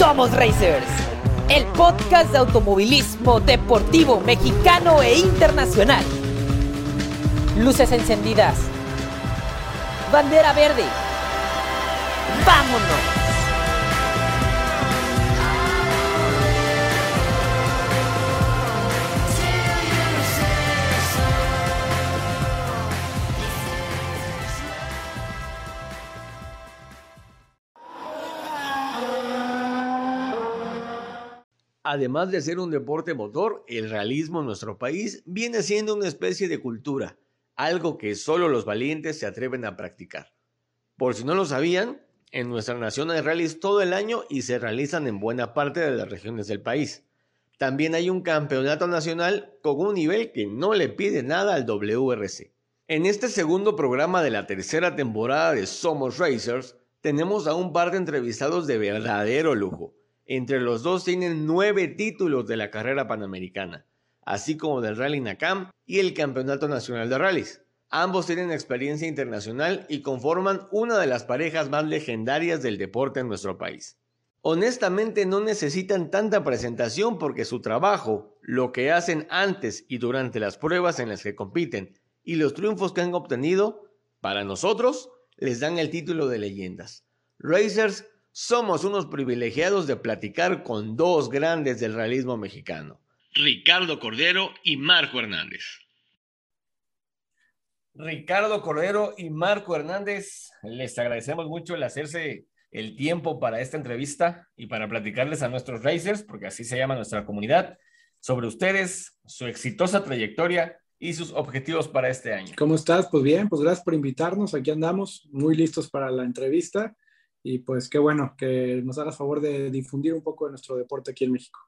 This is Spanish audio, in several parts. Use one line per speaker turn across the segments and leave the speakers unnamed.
Somos Racers, el podcast de automovilismo deportivo mexicano e internacional. Luces encendidas. Bandera verde. ¡Vámonos!
Además de ser un deporte motor, el realismo en nuestro país viene siendo una especie de cultura, algo que solo los valientes se atreven a practicar. Por si no lo sabían, en nuestra nación hay rallies todo el año y se realizan en buena parte de las regiones del país. También hay un campeonato nacional con un nivel que no le pide nada al WRC. En este segundo programa de la tercera temporada de Somos Racers, tenemos a un par de entrevistados de verdadero lujo entre los dos tienen nueve títulos de la carrera panamericana, así como del Rally Nakam y el Campeonato Nacional de Rallys. Ambos tienen experiencia internacional y conforman una de las parejas más legendarias del deporte en nuestro país. Honestamente no necesitan tanta presentación porque su trabajo, lo que hacen antes y durante las pruebas en las que compiten y los triunfos que han obtenido, para nosotros, les dan el título de leyendas. Racers somos unos privilegiados de platicar con dos grandes del realismo mexicano, Ricardo Cordero y Marco Hernández. Ricardo Cordero y Marco Hernández, les agradecemos mucho el hacerse el tiempo para esta entrevista y para platicarles a nuestros racers, porque así se llama nuestra comunidad, sobre ustedes, su exitosa trayectoria y sus objetivos para este año.
¿Cómo estás? Pues bien, pues gracias por invitarnos. Aquí andamos, muy listos para la entrevista y pues qué bueno que nos hagas favor de difundir un poco de nuestro deporte aquí en México.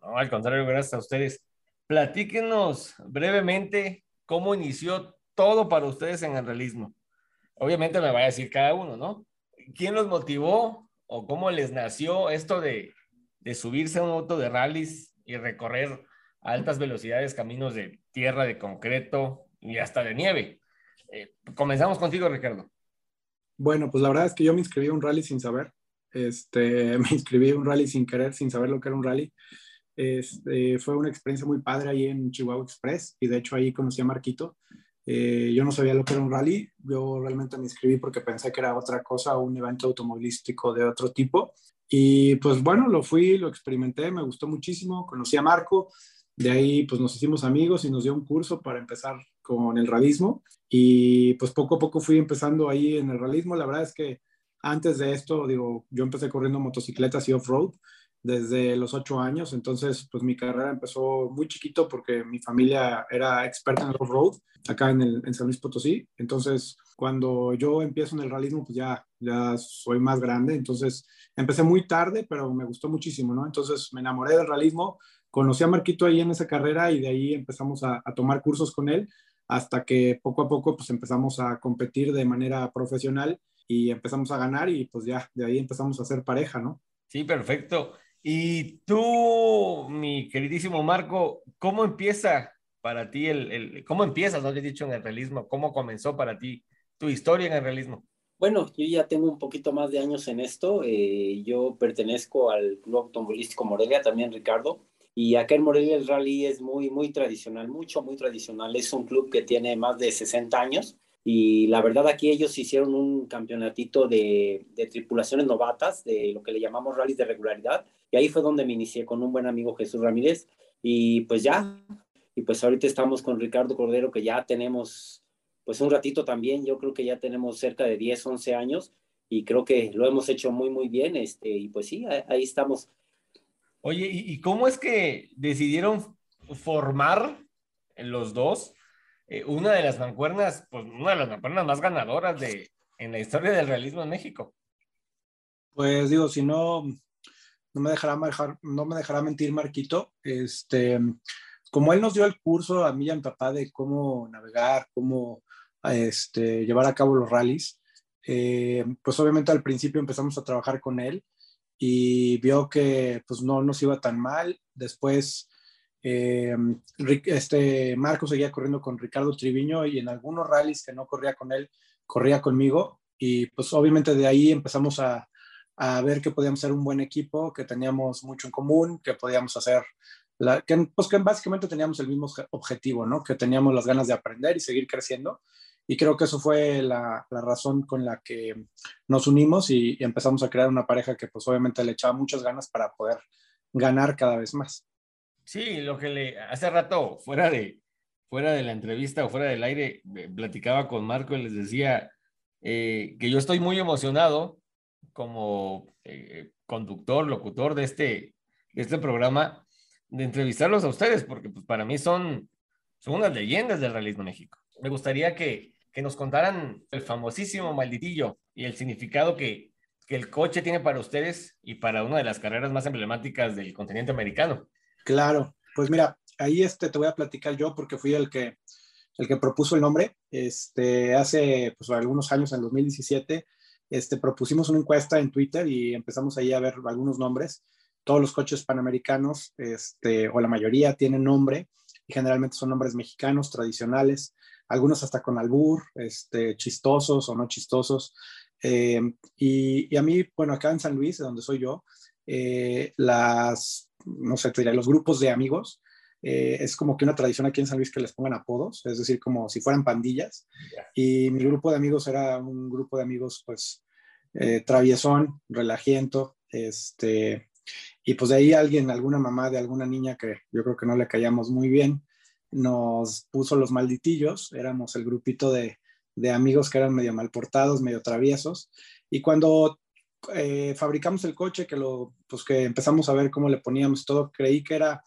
No, al contrario, gracias a ustedes. Platíquenos brevemente cómo inició todo para ustedes en el realismo. Obviamente me va a decir cada uno, ¿no? ¿Quién los motivó o cómo les nació esto de, de subirse a un auto de rallies y recorrer a altas velocidades caminos de tierra, de concreto y hasta de nieve? Eh, comenzamos contigo, Ricardo.
Bueno, pues la verdad es que yo me inscribí a un rally sin saber. Este, me inscribí a un rally sin querer, sin saber lo que era un rally. Este, fue una experiencia muy padre ahí en Chihuahua Express y de hecho ahí conocí a Marquito. Eh, yo no sabía lo que era un rally, yo realmente me inscribí porque pensé que era otra cosa, un evento automovilístico de otro tipo. Y pues bueno, lo fui, lo experimenté, me gustó muchísimo, conocí a Marco, de ahí pues nos hicimos amigos y nos dio un curso para empezar con el realismo y pues poco a poco fui empezando ahí en el realismo. La verdad es que antes de esto, digo, yo empecé corriendo motocicletas y off-road desde los ocho años, entonces pues mi carrera empezó muy chiquito porque mi familia era experta en off-road acá en, el, en San Luis Potosí, entonces cuando yo empiezo en el realismo pues ya, ya soy más grande, entonces empecé muy tarde, pero me gustó muchísimo, ¿no? Entonces me enamoré del realismo, conocí a Marquito ahí en esa carrera y de ahí empezamos a, a tomar cursos con él hasta que poco a poco pues empezamos a competir de manera profesional y empezamos a ganar y pues ya de ahí empezamos a ser pareja, ¿no?
Sí, perfecto. Y tú, mi queridísimo Marco, ¿cómo empieza para ti el, el cómo empiezas, no te he dicho, en el realismo? ¿Cómo comenzó para ti tu historia en el realismo?
Bueno, yo ya tengo un poquito más de años en esto. Eh, yo pertenezco al Club Automovilístico Morelia, también Ricardo. Y acá en Morelia el rally es muy, muy tradicional, mucho, muy tradicional. Es un club que tiene más de 60 años y la verdad aquí ellos hicieron un campeonatito de, de tripulaciones novatas, de lo que le llamamos rally de regularidad. Y ahí fue donde me inicié con un buen amigo Jesús Ramírez. Y pues ya, y pues ahorita estamos con Ricardo Cordero, que ya tenemos pues un ratito también. Yo creo que ya tenemos cerca de 10, 11 años y creo que lo hemos hecho muy, muy bien. Este, y pues sí, ahí estamos
Oye, ¿y, cómo es que decidieron formar los dos eh, una de las mancuernas, pues una de las mancuernas más ganadoras de, en la historia del realismo en México?
Pues digo, si no, no me dejará, no me dejará mentir Marquito, este, como él nos dio el curso a mí y a mi papá de cómo navegar, cómo este, llevar a cabo los rallies, eh, pues obviamente al principio empezamos a trabajar con él y vio que pues no nos iba tan mal. Después, eh, este, Marco seguía corriendo con Ricardo Triviño y en algunos rallies que no corría con él, corría conmigo. y pues obviamente de ahí empezamos a, ver que podíamos ser un buen equipo, que teníamos mucho en común, que podíamos hacer, la, que, pues que básicamente teníamos el mismo objetivo, ¿no? Que teníamos las ganas de aprender y seguir creciendo. Y creo que eso fue la, la razón con la que nos unimos y, y, empezamos a crear una pareja que pues obviamente le echaba muchas ganas para poder ganar cada vez más.
Sí, lo que le hace rato fuera de, fuera de la entrevista o fuera del aire, platicaba con Marco y les decía eh, que yo estoy muy emocionado como eh, conductor, locutor de este, este programa, de entrevistarlos a ustedes, porque pues, para mí son, son unas leyendas del realismo México. Me gustaría que, que nos contaran el famosísimo malditillo y el significado que, que el coche tiene para ustedes y para una de las carreras más emblemáticas del continente americano.
Claro, pues mira, ahí este, te voy a platicar yo porque fui el que, el que propuso el nombre. Este, hace pues, algunos años, en 2017, este, propusimos una encuesta en Twitter y empezamos ahí a ver algunos nombres. Todos los coches panamericanos, este, o la mayoría, tienen nombre y generalmente son nombres mexicanos, tradicionales, algunos hasta con albur, este, chistosos o no chistosos. Eh, y, y, a mí, bueno, acá en San Luis, de donde soy yo, eh, las, no sé, te diré, los grupos de amigos, eh, es como que una tradición aquí en San Luis que les pongan apodos, es decir, como si fueran pandillas. Yeah. Y mi grupo de amigos era un grupo de amigos, pues, eh, traviesón, relajiento, este, y pues de ahí alguien, alguna mamá de alguna niña que yo creo que no le callamos muy bien, nos puso los malditillos, éramos el grupito de, de amigos que eran medio mal portados, medio traviesos, y cuando eh, fabricamos el coche, que, lo, pues que empezamos a ver cómo le poníamos todo, creí que era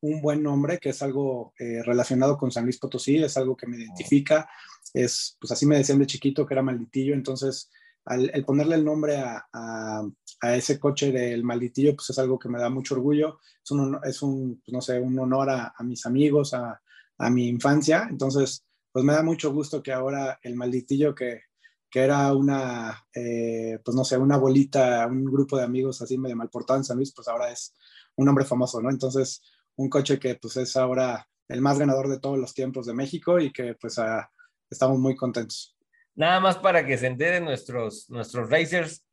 un buen nombre, que es algo eh, relacionado con San Luis Potosí, es algo que me identifica, es, pues así me decían de chiquito que era malditillo, entonces al, el ponerle el nombre a, a, a, ese coche del malditillo, pues es algo que me da mucho orgullo, es un, es un pues no sé, un honor a, a mis amigos, a, a, mi infancia, entonces pues me da mucho gusto que ahora el malditillo que, que era una, eh, pues no sé, una bolita, un grupo de amigos así medio mal portado en San Luis, pues ahora es un hombre famoso, ¿no? Entonces, un coche que pues es ahora el más ganador de todos los tiempos de México y que pues uh, estamos muy contentos.
Nada más para que se enteren nuestros, nuestros racers,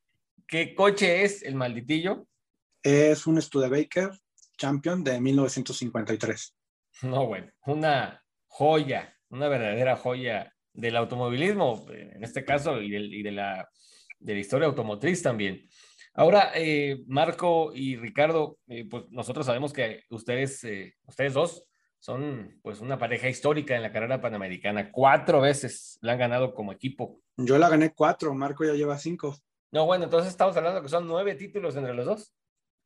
¿qué coche es el malditillo?
Es un Studebaker Champion de 1953.
No, bueno, una joya, una verdadera joya del automovilismo, en este caso, y de, y de, la, de la historia automotriz también. Ahora, eh, Marco y Ricardo, eh, pues nosotros sabemos que ustedes, eh, ustedes dos son pues una pareja histórica en la carrera panamericana. Cuatro veces la han ganado como equipo.
Yo la gané cuatro, Marco ya lleva cinco.
No, bueno, entonces estamos hablando que son nueve títulos entre los dos.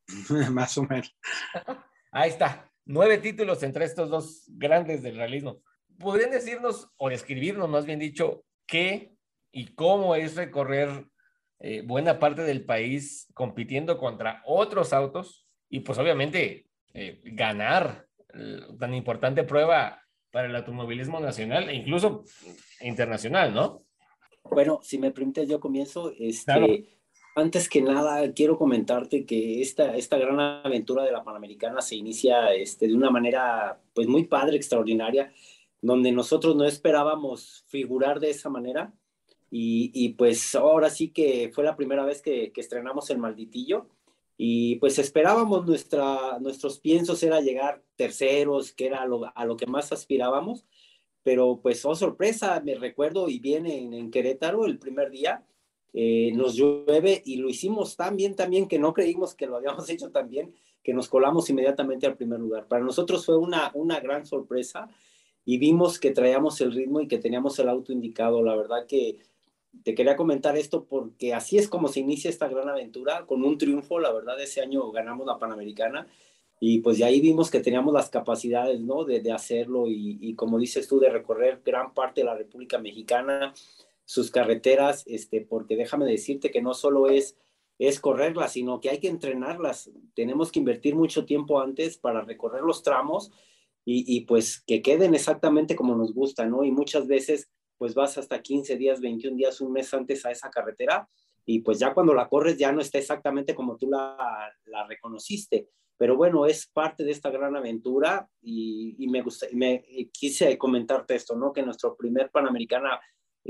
Más o menos.
Ahí está, nueve títulos entre estos dos grandes del realismo. ¿Podrían decirnos o describirnos, más bien dicho, qué y cómo es recorrer eh, buena parte del país compitiendo contra otros autos y pues obviamente eh, ganar eh, tan importante prueba para el automovilismo nacional e incluso internacional, ¿no?
Bueno, si me permites, yo comienzo. Este, claro. Antes que nada, quiero comentarte que esta, esta gran aventura de la Panamericana se inicia este, de una manera pues muy padre, extraordinaria, donde nosotros no esperábamos figurar de esa manera. Y, y, pues ahora sí que fue la primera vez que, que, estrenamos el malditillo. Y pues esperábamos nuestra, nuestros piensos era llegar terceros, que era lo, a lo que más aspirábamos, pero pues oh sorpresa, me recuerdo y viene en, en Querétaro el primer día, eh, nos llueve y lo hicimos tan bien también que no creímos que lo habíamos hecho tan bien que nos colamos inmediatamente al primer lugar. Para nosotros fue una, una gran sorpresa y vimos que traíamos el ritmo y que teníamos el auto indicado. La verdad que te quería comentar esto porque así es como se inicia esta gran aventura, con un triunfo, la verdad, ese año ganamos la Panamericana y pues de ahí vimos que teníamos las capacidades, ¿no? De, de hacerlo y, como dices tú, de recorrer gran parte de la República Mexicana, sus carreteras, este, porque déjame decirte que no solo es, es correrlas, sino que hay que entrenarlas. Tenemos que invertir mucho tiempo antes para recorrer los tramos y, pues que queden exactamente como nos gusta, ¿no? Y muchas veces pues vas hasta 15 días, 21 días, un mes antes a esa carretera y pues ya cuando la corres ya no está exactamente como tú la, reconociste. Pero bueno, es parte de esta gran aventura y, y me, gusta, me quise comentarte esto, ¿no? Que nuestro primer Panamericana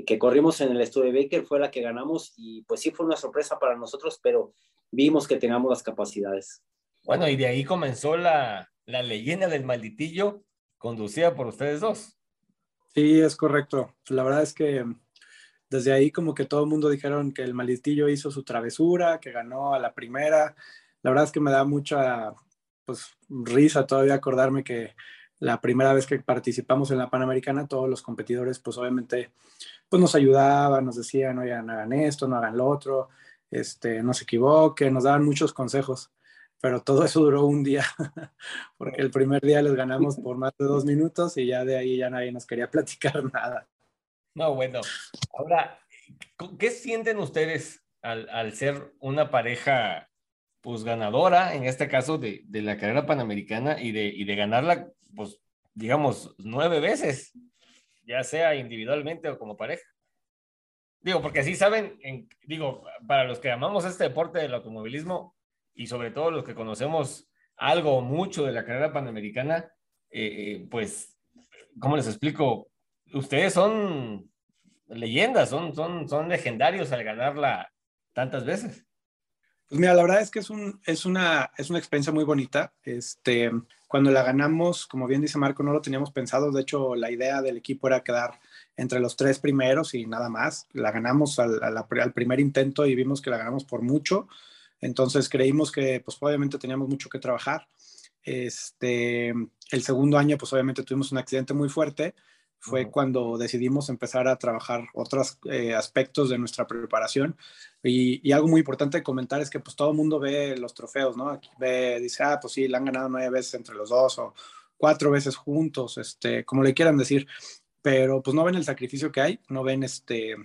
que corrimos en el estudio Baker fue la que ganamos y pues sí fue una sorpresa para nosotros, pero vimos que teníamos las capacidades.
Bueno, y de ahí comenzó la, la leyenda del malditillo conducida por ustedes dos.
Sí, es correcto. La verdad es que desde ahí como que todo el mundo dijeron que el malditillo hizo su travesura, que ganó a la primera. La verdad es que me da mucha pues risa todavía acordarme que la primera vez que participamos en la Panamericana, todos los competidores, pues obviamente, pues nos ayudaban, nos decían, oigan, hagan esto, no hagan lo otro, este, no se equivoquen, nos daban muchos consejos, pero todo eso duró un día, porque el primer día les ganamos por más de dos minutos y ya de ahí ya nadie nos quería platicar nada.
No, bueno, ahora, ¿qué sienten ustedes al, al ser una pareja pues ganadora, en este caso de, de la carrera panamericana y de, y de ganarla, pues digamos, nueve veces, ya sea individualmente o como pareja. Digo, porque así saben, en, digo, para los que amamos este deporte del automovilismo y sobre todo los que conocemos algo o mucho de la carrera panamericana, eh, pues, ¿cómo les explico? Ustedes son leyendas, son, son, son legendarios al ganarla tantas veces.
Pues mira, la verdad es que es, un, es, una, es una experiencia muy bonita. Este, cuando la ganamos, como bien dice Marco, no lo teníamos pensado. De hecho, la idea del equipo era quedar entre los tres primeros y nada más. La ganamos al, al primer intento y vimos que la ganamos por mucho. Entonces creímos que pues obviamente teníamos mucho que trabajar. Este, el segundo año pues obviamente tuvimos un accidente muy fuerte fue cuando decidimos empezar a trabajar otros eh, aspectos de nuestra preparación. Y, y, algo muy importante de comentar es que pues todo el mundo ve los trofeos, ¿no? Aquí ve, dice, ah, pues sí, la han ganado nueve veces entre los dos o cuatro veces juntos, este, como le quieran decir, pero pues no ven el sacrificio que hay, no ven este,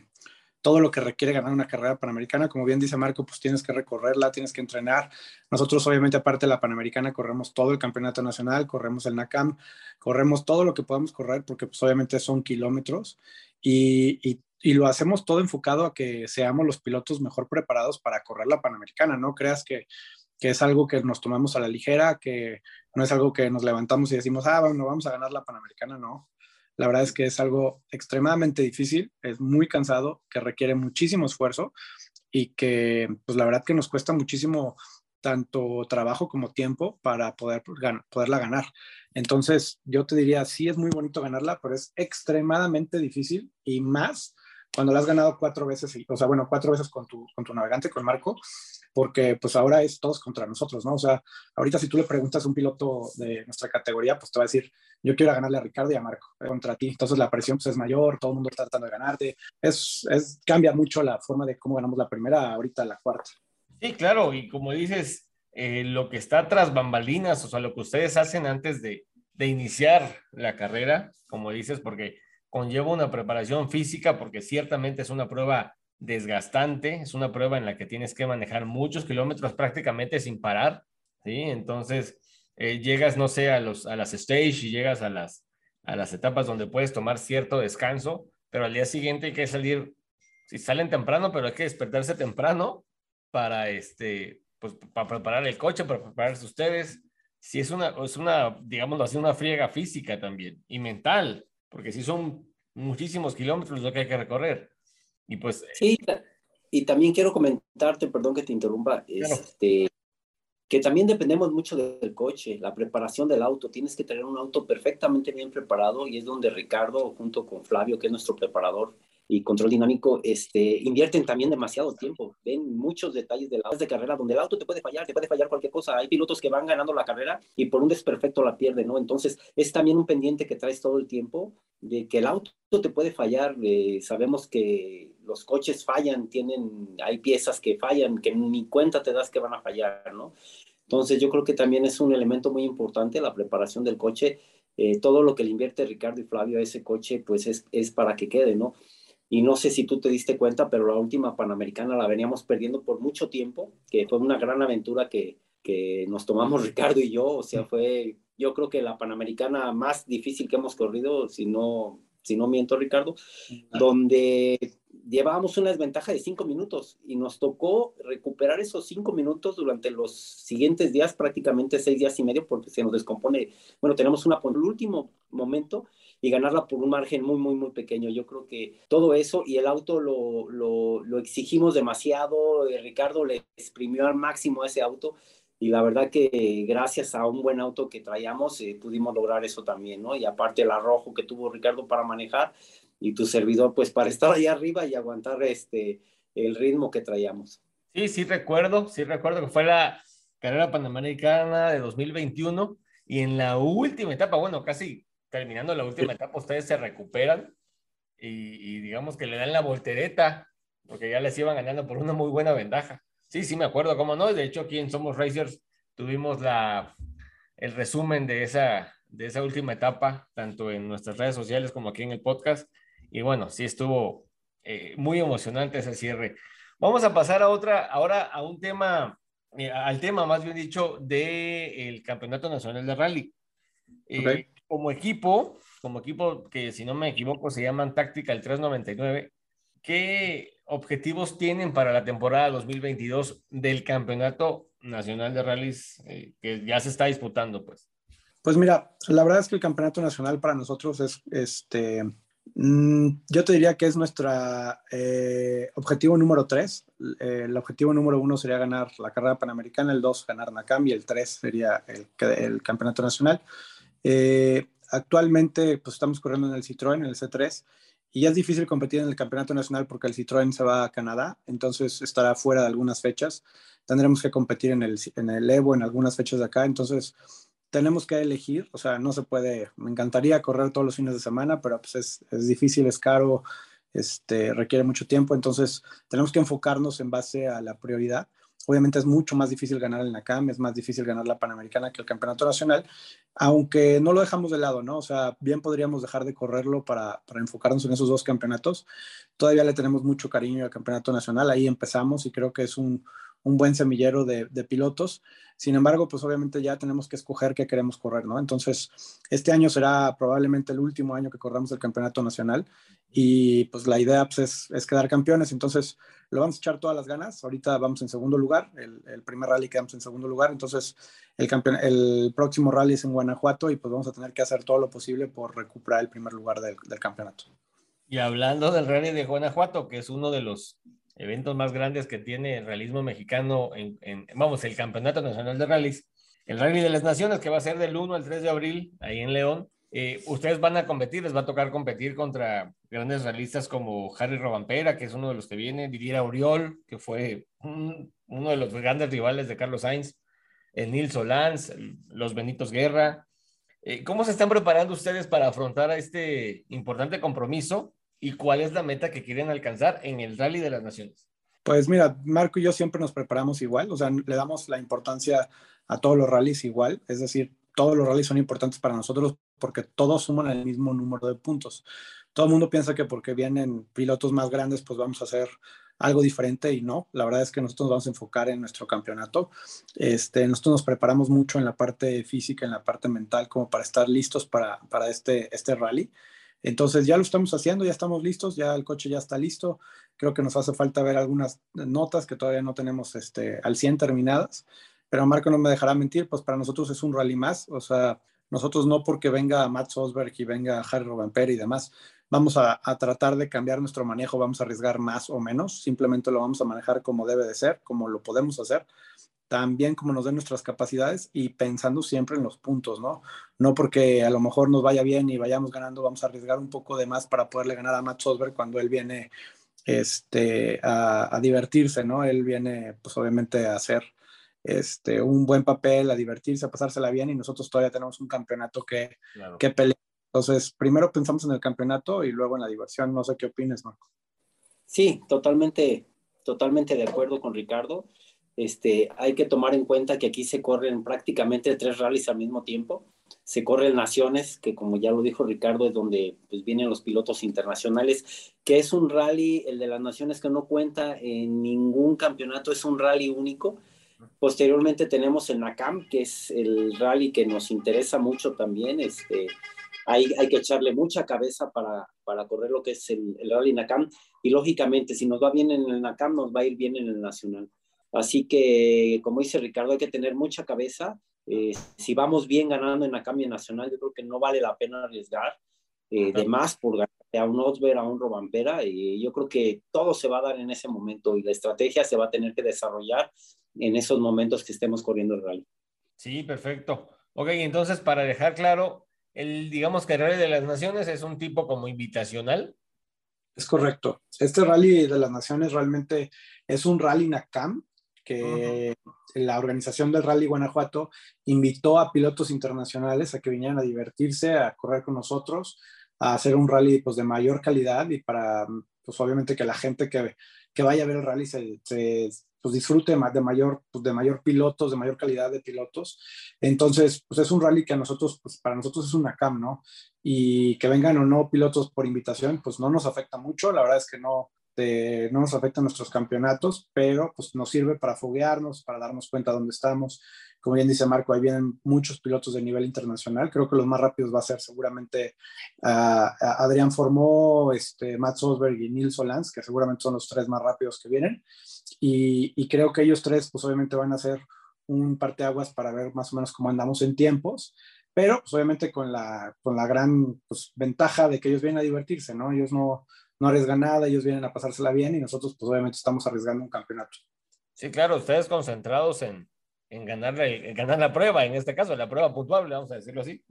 todo lo que requiere ganar una carrera panamericana. Como bien dice Marco, pues tienes que recorrerla, tienes que entrenar. Nosotros, obviamente, aparte de la panamericana, corremos todo el campeonato nacional, corremos el NACAM, corremos todo lo que podamos correr, porque pues obviamente son kilómetros y, y, lo hacemos todo enfocado a que seamos los pilotos mejor preparados para correr la panamericana. No creas que, que es algo que nos tomamos a la ligera, que no es algo que nos levantamos y decimos, ah, bueno, vamos a ganar la panamericana, no la verdad es que es algo extremadamente difícil, es muy cansado, que requiere muchísimo esfuerzo y que pues la verdad que nos cuesta muchísimo tanto trabajo como tiempo para poder, poderla ganar. Entonces, yo te diría, sí es muy bonito ganarla, pero es extremadamente difícil y más cuando la has ganado cuatro veces, o sea, bueno, cuatro veces con tu, con tu navegante, con Marco, porque pues ahora es todos contra nosotros, ¿no? O sea, ahorita si tú le preguntas a un piloto de nuestra categoría, pues te va a decir, yo quiero ganarle a Ricardo y a Marco eh, contra ti. Entonces la presión pues es mayor, todo el mundo está tratando de ganarte. Es, cambia mucho la forma de cómo ganamos la primera, ahorita la cuarta.
Sí, claro, y como dices, eh, lo que está tras bambalinas, o sea, lo que ustedes hacen antes de, de iniciar la carrera, como dices, porque conlleva una preparación física, porque ciertamente es una prueba desgastante, es una prueba en la que tienes que manejar muchos kilómetros prácticamente sin parar, ¿sí? Entonces, eh, llegas, no sé, a, los, a las stage y llegas a las, a las etapas donde puedes tomar cierto descanso, pero al día siguiente hay que salir, si salen temprano, pero hay que despertarse temprano para, este, pues, para preparar el coche, para prepararse ustedes. Si es una, es una, digámoslo así, una friega física también y mental, porque si son muchísimos kilómetros lo que hay que recorrer. Y pues...
Sí, y también quiero comentarte, perdón que te interrumpa, este, que también dependemos mucho del coche, la preparación del auto. Tienes que tener un auto perfectamente bien preparado y es donde Ricardo, junto con Flavio, que es nuestro preparador y control dinámico, este, invierten también demasiado tiempo. Ven muchos detalles de la de carrera donde el auto te puede fallar, te puede fallar cualquier cosa. Hay pilotos que van ganando la carrera y por un desperfecto la pierden, ¿no? Entonces es también un pendiente que traes todo el tiempo de que el auto te puede fallar. Eh, sabemos que los coches fallan, tienen, hay piezas que fallan, que ni cuenta te das que van a fallar, ¿no? Entonces yo creo que también es un elemento muy importante la preparación del coche. Eh, todo lo que le invierte Ricardo y Flavio a ese coche, pues es, es para que quede, ¿no? Y no sé si tú te diste cuenta, pero la última Panamericana la veníamos perdiendo por mucho tiempo, que fue una gran aventura que, que nos tomamos Ricardo y yo. O sea, fue yo creo que la Panamericana más difícil que hemos corrido, si no, si no miento Ricardo, donde llevábamos una desventaja de cinco minutos y nos tocó recuperar esos cinco minutos durante los siguientes días, prácticamente seis días y medio, porque se nos descompone. Bueno, tenemos una por el último momento y ganarla por un margen muy, muy, muy pequeño. Yo creo que todo eso y el auto lo, lo, lo exigimos demasiado. Eh, Ricardo le exprimió al máximo ese auto y la verdad que gracias a un buen auto que traíamos eh, pudimos lograr eso también, ¿no? Y aparte el arrojo que tuvo Ricardo para manejar y tu servidor pues para estar ahí arriba y aguantar este el ritmo que traíamos.
Sí, sí recuerdo, sí recuerdo que fue la carrera panamericana de 2021 y en la última etapa, bueno, casi terminando la última etapa, ustedes se recuperan y, digamos que le dan la voltereta, porque ya les iban ganando por una muy buena ventaja. Sí, sí, me acuerdo, cómo no. De hecho, aquí en Somos Racers tuvimos la, el resumen de esa, de esa última etapa, tanto en nuestras redes sociales como aquí en el podcast. Y bueno, sí estuvo eh, muy emocionante ese cierre. Vamos a pasar a otra, ahora a un tema, eh, al tema más bien dicho, del Campeonato Nacional de Rally. Eh, como equipo, como equipo que si no me equivoco se llaman Tactical 399, ¿qué objetivos tienen para la temporada 2022 del Campeonato Nacional de Rallys eh, que ya se está disputando? Pues?
pues mira, la verdad es que el Campeonato Nacional para nosotros es, este, yo te diría que es nuestro eh, objetivo número tres. el objetivo número uno sería ganar la carrera panamericana, el dos ganar NACAM y el tres sería el, el Campeonato Nacional. Eh, actualmente, pues estamos corriendo en el Citroën, en el C3, y ya es difícil competir en el campeonato nacional porque el Citroën se va a Canadá, entonces estará fuera de algunas fechas. Tendremos que competir en el, en el Evo en algunas fechas de acá, entonces tenemos que elegir, o sea, no se puede, me encantaría correr todos los fines de semana, pero pues es, es difícil, es caro, este, requiere mucho tiempo, entonces tenemos que enfocarnos en base a la prioridad. Obviamente es mucho más difícil ganar el NACAM, es más difícil ganar la Panamericana que el Campeonato Nacional, aunque no lo dejamos de lado, ¿no? O sea, bien podríamos dejar de correrlo para, para enfocarnos en esos dos campeonatos. Todavía le tenemos mucho cariño al Campeonato Nacional, ahí empezamos y creo que es un, un buen semillero de, pilotos. Sin embargo, pues obviamente ya tenemos que escoger qué queremos correr, ¿no? Entonces, este año será probablemente el último año que corramos el campeonato nacional y pues la idea pues, es, es, quedar campeones. Entonces, lo vamos a echar todas las ganas. Ahorita vamos en segundo lugar, el, primer rally quedamos en segundo lugar. Entonces, el, campeón, el próximo rally es en Guanajuato y pues vamos a tener que hacer todo lo posible por recuperar el primer lugar del campeonato.
Y hablando del rally de Guanajuato, que es uno de los eventos más grandes que tiene el realismo mexicano, en, en, vamos, el Campeonato Nacional de Rallys, el Rally de las Naciones, que va a ser del 1 al 3 de abril, ahí en León. Eh, ustedes van a competir, les va a tocar competir contra grandes realistas como Harry Robampera, que es uno de los que viene, Didier Auriol, que fue un, uno de los grandes rivales de Carlos Sainz, el Nils Solans, los Benitos Guerra. Eh, ¿Cómo se están preparando ustedes para afrontar a este importante compromiso y cuál es la meta que quieren alcanzar en el Rally de las Naciones?
Pues mira, Marco y yo siempre nos preparamos igual, o sea, le damos la importancia a todos los rallies igual, es decir, todos los rallies son importantes para nosotros porque todos suman el mismo número de puntos. Todo el mundo piensa que porque vienen pilotos más grandes, pues vamos a hacer algo diferente y no, la verdad es que nosotros nos vamos a enfocar en nuestro campeonato. Este, nosotros nos preparamos mucho en la parte física, en la parte mental, como para estar listos para, para este, este rally. Entonces ya lo estamos haciendo, ya estamos listos, ya el coche ya está listo. Creo que nos hace falta ver algunas notas que todavía no tenemos este, al 100 terminadas, pero Marco no me dejará mentir, pues para nosotros es un rally más, o sea, nosotros no porque venga Matt Sosberg y venga Harry Robampera y demás, vamos a, a, tratar de cambiar nuestro manejo, vamos a arriesgar más o menos, simplemente lo vamos a manejar como debe de ser, como lo podemos hacer también como nos den nuestras capacidades y pensando siempre en los puntos, ¿no? No porque a lo mejor nos vaya bien y vayamos ganando, vamos a arriesgar un poco de más para poderle ganar a Matt Sosberg cuando él viene este, a, a, divertirse, ¿no? Él viene, pues obviamente, a hacer este, un buen papel, a divertirse, a pasársela bien y nosotros todavía tenemos un campeonato que, claro. que pelear. Entonces, primero pensamos en el campeonato y luego en la diversión. No sé qué opinas, Marco.
Sí, totalmente, totalmente de acuerdo con Ricardo. Este, hay que tomar en cuenta que aquí se corren prácticamente tres rallies al mismo tiempo. Se corren Naciones, que como ya lo dijo Ricardo, es donde pues, vienen los pilotos internacionales, que es un rally, el de las Naciones que no cuenta en ningún campeonato, es un rally único. Posteriormente tenemos el NACAM, que es el rally que nos interesa mucho también. Este, hay, hay que echarle mucha cabeza para, para correr lo que es el, el rally NACAM. Y lógicamente, si nos va bien en el NACAM, nos va a ir bien en el Nacional. Así que, como dice Ricardo, hay que tener mucha cabeza. Eh, si vamos bien ganando en la cambio nacional, yo creo que no vale la pena arriesgar. eh, de más por ganar a un Osber, a un Robampera, y yo creo que todo se va a dar en ese momento y la estrategia se va a tener que desarrollar en esos momentos que estemos corriendo el rally.
Sí, perfecto. Ok, entonces para dejar claro, el, digamos que el Rally de las Naciones es un tipo como invitacional.
Es correcto. Este Rally de las Naciones realmente es un Rally NACAM que la organización del Rally Guanajuato invitó a pilotos internacionales a que vinieran a divertirse, a correr con nosotros, a hacer un rally pues, de mayor calidad y para, pues obviamente que la gente que, que vaya a ver el rally se, se pues, disfrute de mayor, pues, de mayor pilotos, de mayor calidad de pilotos. Entonces, pues es un rally que a nosotros, pues para nosotros es una CAM, ¿no? Y que vengan o no pilotos por invitación, pues no nos afecta mucho. La verdad es que no, no nos afecta nuestros campeonatos, pero pues nos sirve para foguearnos, para darnos cuenta dónde estamos. Como bien dice Marco, ahí vienen muchos pilotos de nivel internacional. Creo que los más rápidos va a ser seguramente uh, Adrián Formó, este, Matt Sosberg y Nils Solans, que seguramente son los tres más rápidos que vienen. Y, creo que ellos tres, pues obviamente van a ser un parteaguas para ver más o menos cómo andamos en tiempos, pero pues obviamente con la, con la gran pues, ventaja de que ellos vienen a divertirse, ¿no? Ellos no, no arriesgan nada, ellos vienen a pasársela bien y nosotros pues obviamente estamos arriesgando un campeonato.
Sí, claro, ustedes concentrados en, en, ganar, en ganar la prueba, en este caso, la prueba puntuable, vamos a decirlo así.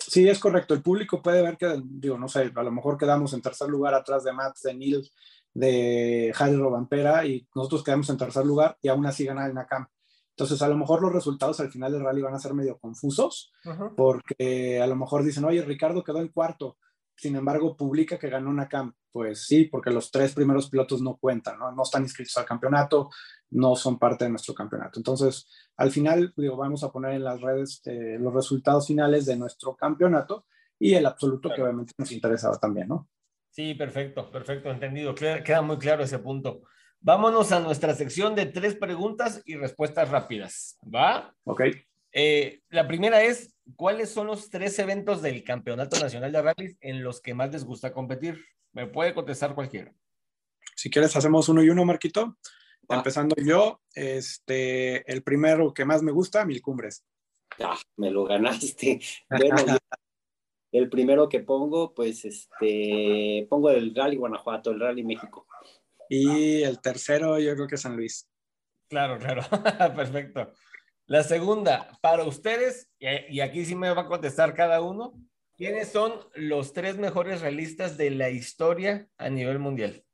Sí, es correcto. El público puede ver que, digo, no sé, a lo mejor quedamos en tercer lugar atrás de Matt, de Neil, de Jairo Robampera y nosotros quedamos en tercer lugar y aún así ganar el NACAM. Entonces, a lo mejor los resultados al final del rally van a ser medio confusos, porque a lo mejor dicen, oye, Ricardo quedó en cuarto, sin embargo, publica que ganó una CAM. Pues sí, porque los tres primeros pilotos no cuentan, ¿no? no están inscritos al campeonato, no son parte de nuestro campeonato. Entonces, al final, digo, vamos a poner en las redes eh, los resultados finales de nuestro campeonato y el absoluto que obviamente nos interesaba también, ¿no?
Sí, perfecto, perfecto, entendido. Queda muy claro ese punto. Vámonos a nuestra sección de tres preguntas y respuestas rápidas. ¿Va?
Ok.
Eh, la primera es, ¿cuáles son los tres eventos del Campeonato Nacional de Rallys en los que más les gusta competir? Me puede contestar cualquiera.
Si quieres, hacemos uno y uno, Marquito. Empezando yo, este, el primero que más me gusta, Mil Cumbres.
Ah, me lo ganaste. Bueno, el primero que pongo, pues este, pongo el Rally Guanajuato, el Rally México.
Y el tercero, yo creo que San Luis.
Claro, claro, perfecto. La segunda, para ustedes, y aquí sí me va a contestar cada uno, ¿quiénes son los tres mejores realistas de la historia a nivel mundial?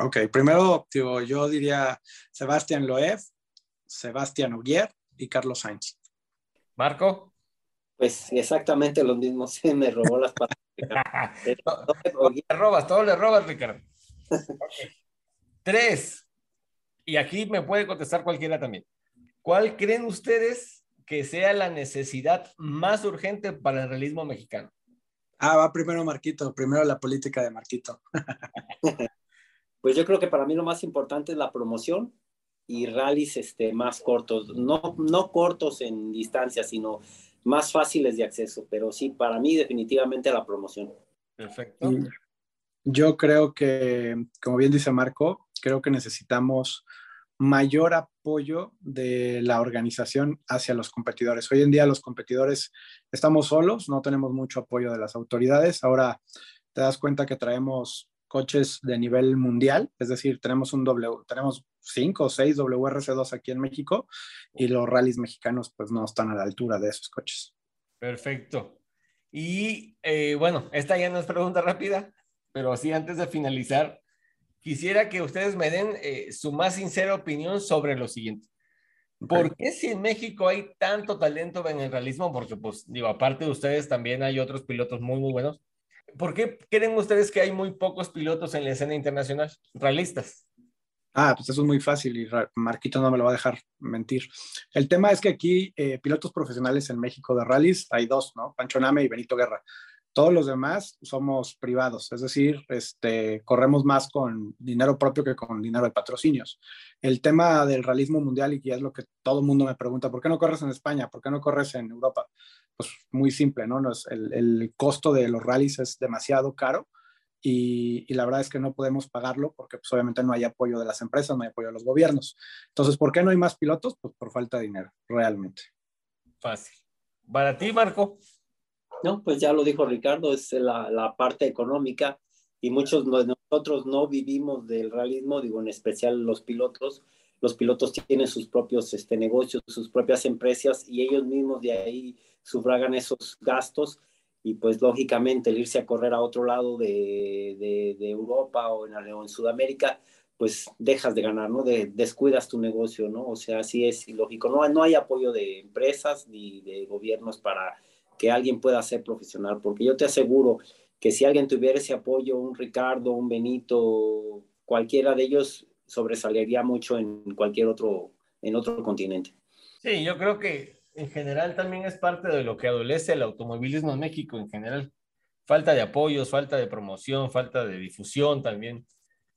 Ok, primero yo diría Sebastián Loeb, Sebastián Ogier y Carlos Sainz.
Marco.
Pues exactamente lo mismo, se me robó las palabras.
todo, le robas, todo le robas, Ricardo. Tres. Y aquí me puede contestar cualquiera también. ¿Cuál creen ustedes que sea la necesidad más urgente para el realismo mexicano?
Ah, va primero Marquito, primero la política de Marquito.
pues yo creo que para mí lo más importante es la promoción y rallies este, más cortos, no, no cortos en distancia, sino más fáciles de acceso, pero sí, para mí definitivamente la promoción.
Perfecto.
Yo creo que, como bien dice Marco, creo que necesitamos mayor apoyo de la organización hacia los competidores. Hoy en día los competidores estamos solos, no tenemos mucho apoyo de las autoridades. Ahora te das cuenta que traemos coches de nivel mundial, es decir, tenemos un W, tenemos cinco o seis WRC2 aquí en México y los rallies mexicanos pues no están a la altura de esos coches.
Perfecto. Y eh, bueno, esta ya no es pregunta rápida, pero así antes de finalizar, quisiera que ustedes me den eh, su más sincera opinión sobre lo siguiente. ¿Por qué si en México hay tanto talento en el realismo? Porque, pues, digo, aparte de ustedes, también hay otros pilotos muy, muy buenos. ¿por qué creen ustedes que hay muy pocos pilotos en la escena internacional, realistas?
Ah, pues eso es muy fácil y Marquito no me lo va a dejar mentir. El tema es que aquí eh, pilotos profesionales en México de rallies hay dos, ¿no? Pancho Name y Benito Guerra. Todos los demás somos privados, es decir, este, corremos más con dinero propio que con dinero de patrocinios. El tema del realismo mundial, y que es lo que todo el mundo me pregunta, ¿por qué no corres en España? ¿Por qué no corres en Europa? pues muy simple, ¿no? el, el, costo de los rallies es demasiado caro y, y, la verdad es que no podemos pagarlo porque pues obviamente no hay apoyo de las empresas, no hay apoyo de los gobiernos. Entonces, ¿por qué no hay más pilotos? Pues por falta de dinero, realmente.
Fácil. Para ti, Marco.
No, pues ya lo dijo Ricardo, es la, la parte económica y muchos de nosotros no vivimos del realismo, digo en especial los pilotos. Los pilotos tienen sus propios este, negocios, sus propias empresas y ellos mismos de ahí sufragan esos gastos y pues lógicamente el irse a correr a otro lado de, de, de Europa o en, o en Sudamérica, pues dejas de ganar, ¿no? De, descuidas tu negocio, ¿no? O sea, así es lógico. No, no hay apoyo de empresas ni de gobiernos para que alguien pueda ser profesional, porque yo te aseguro que si alguien tuviera ese apoyo, un Ricardo, un Benito, cualquiera de ellos sobresalería mucho en cualquier otro, en otro continente.
Sí, yo creo que en general también es parte de lo que adolece el automovilismo en México en general. Falta de apoyos, falta de promoción, falta de difusión también.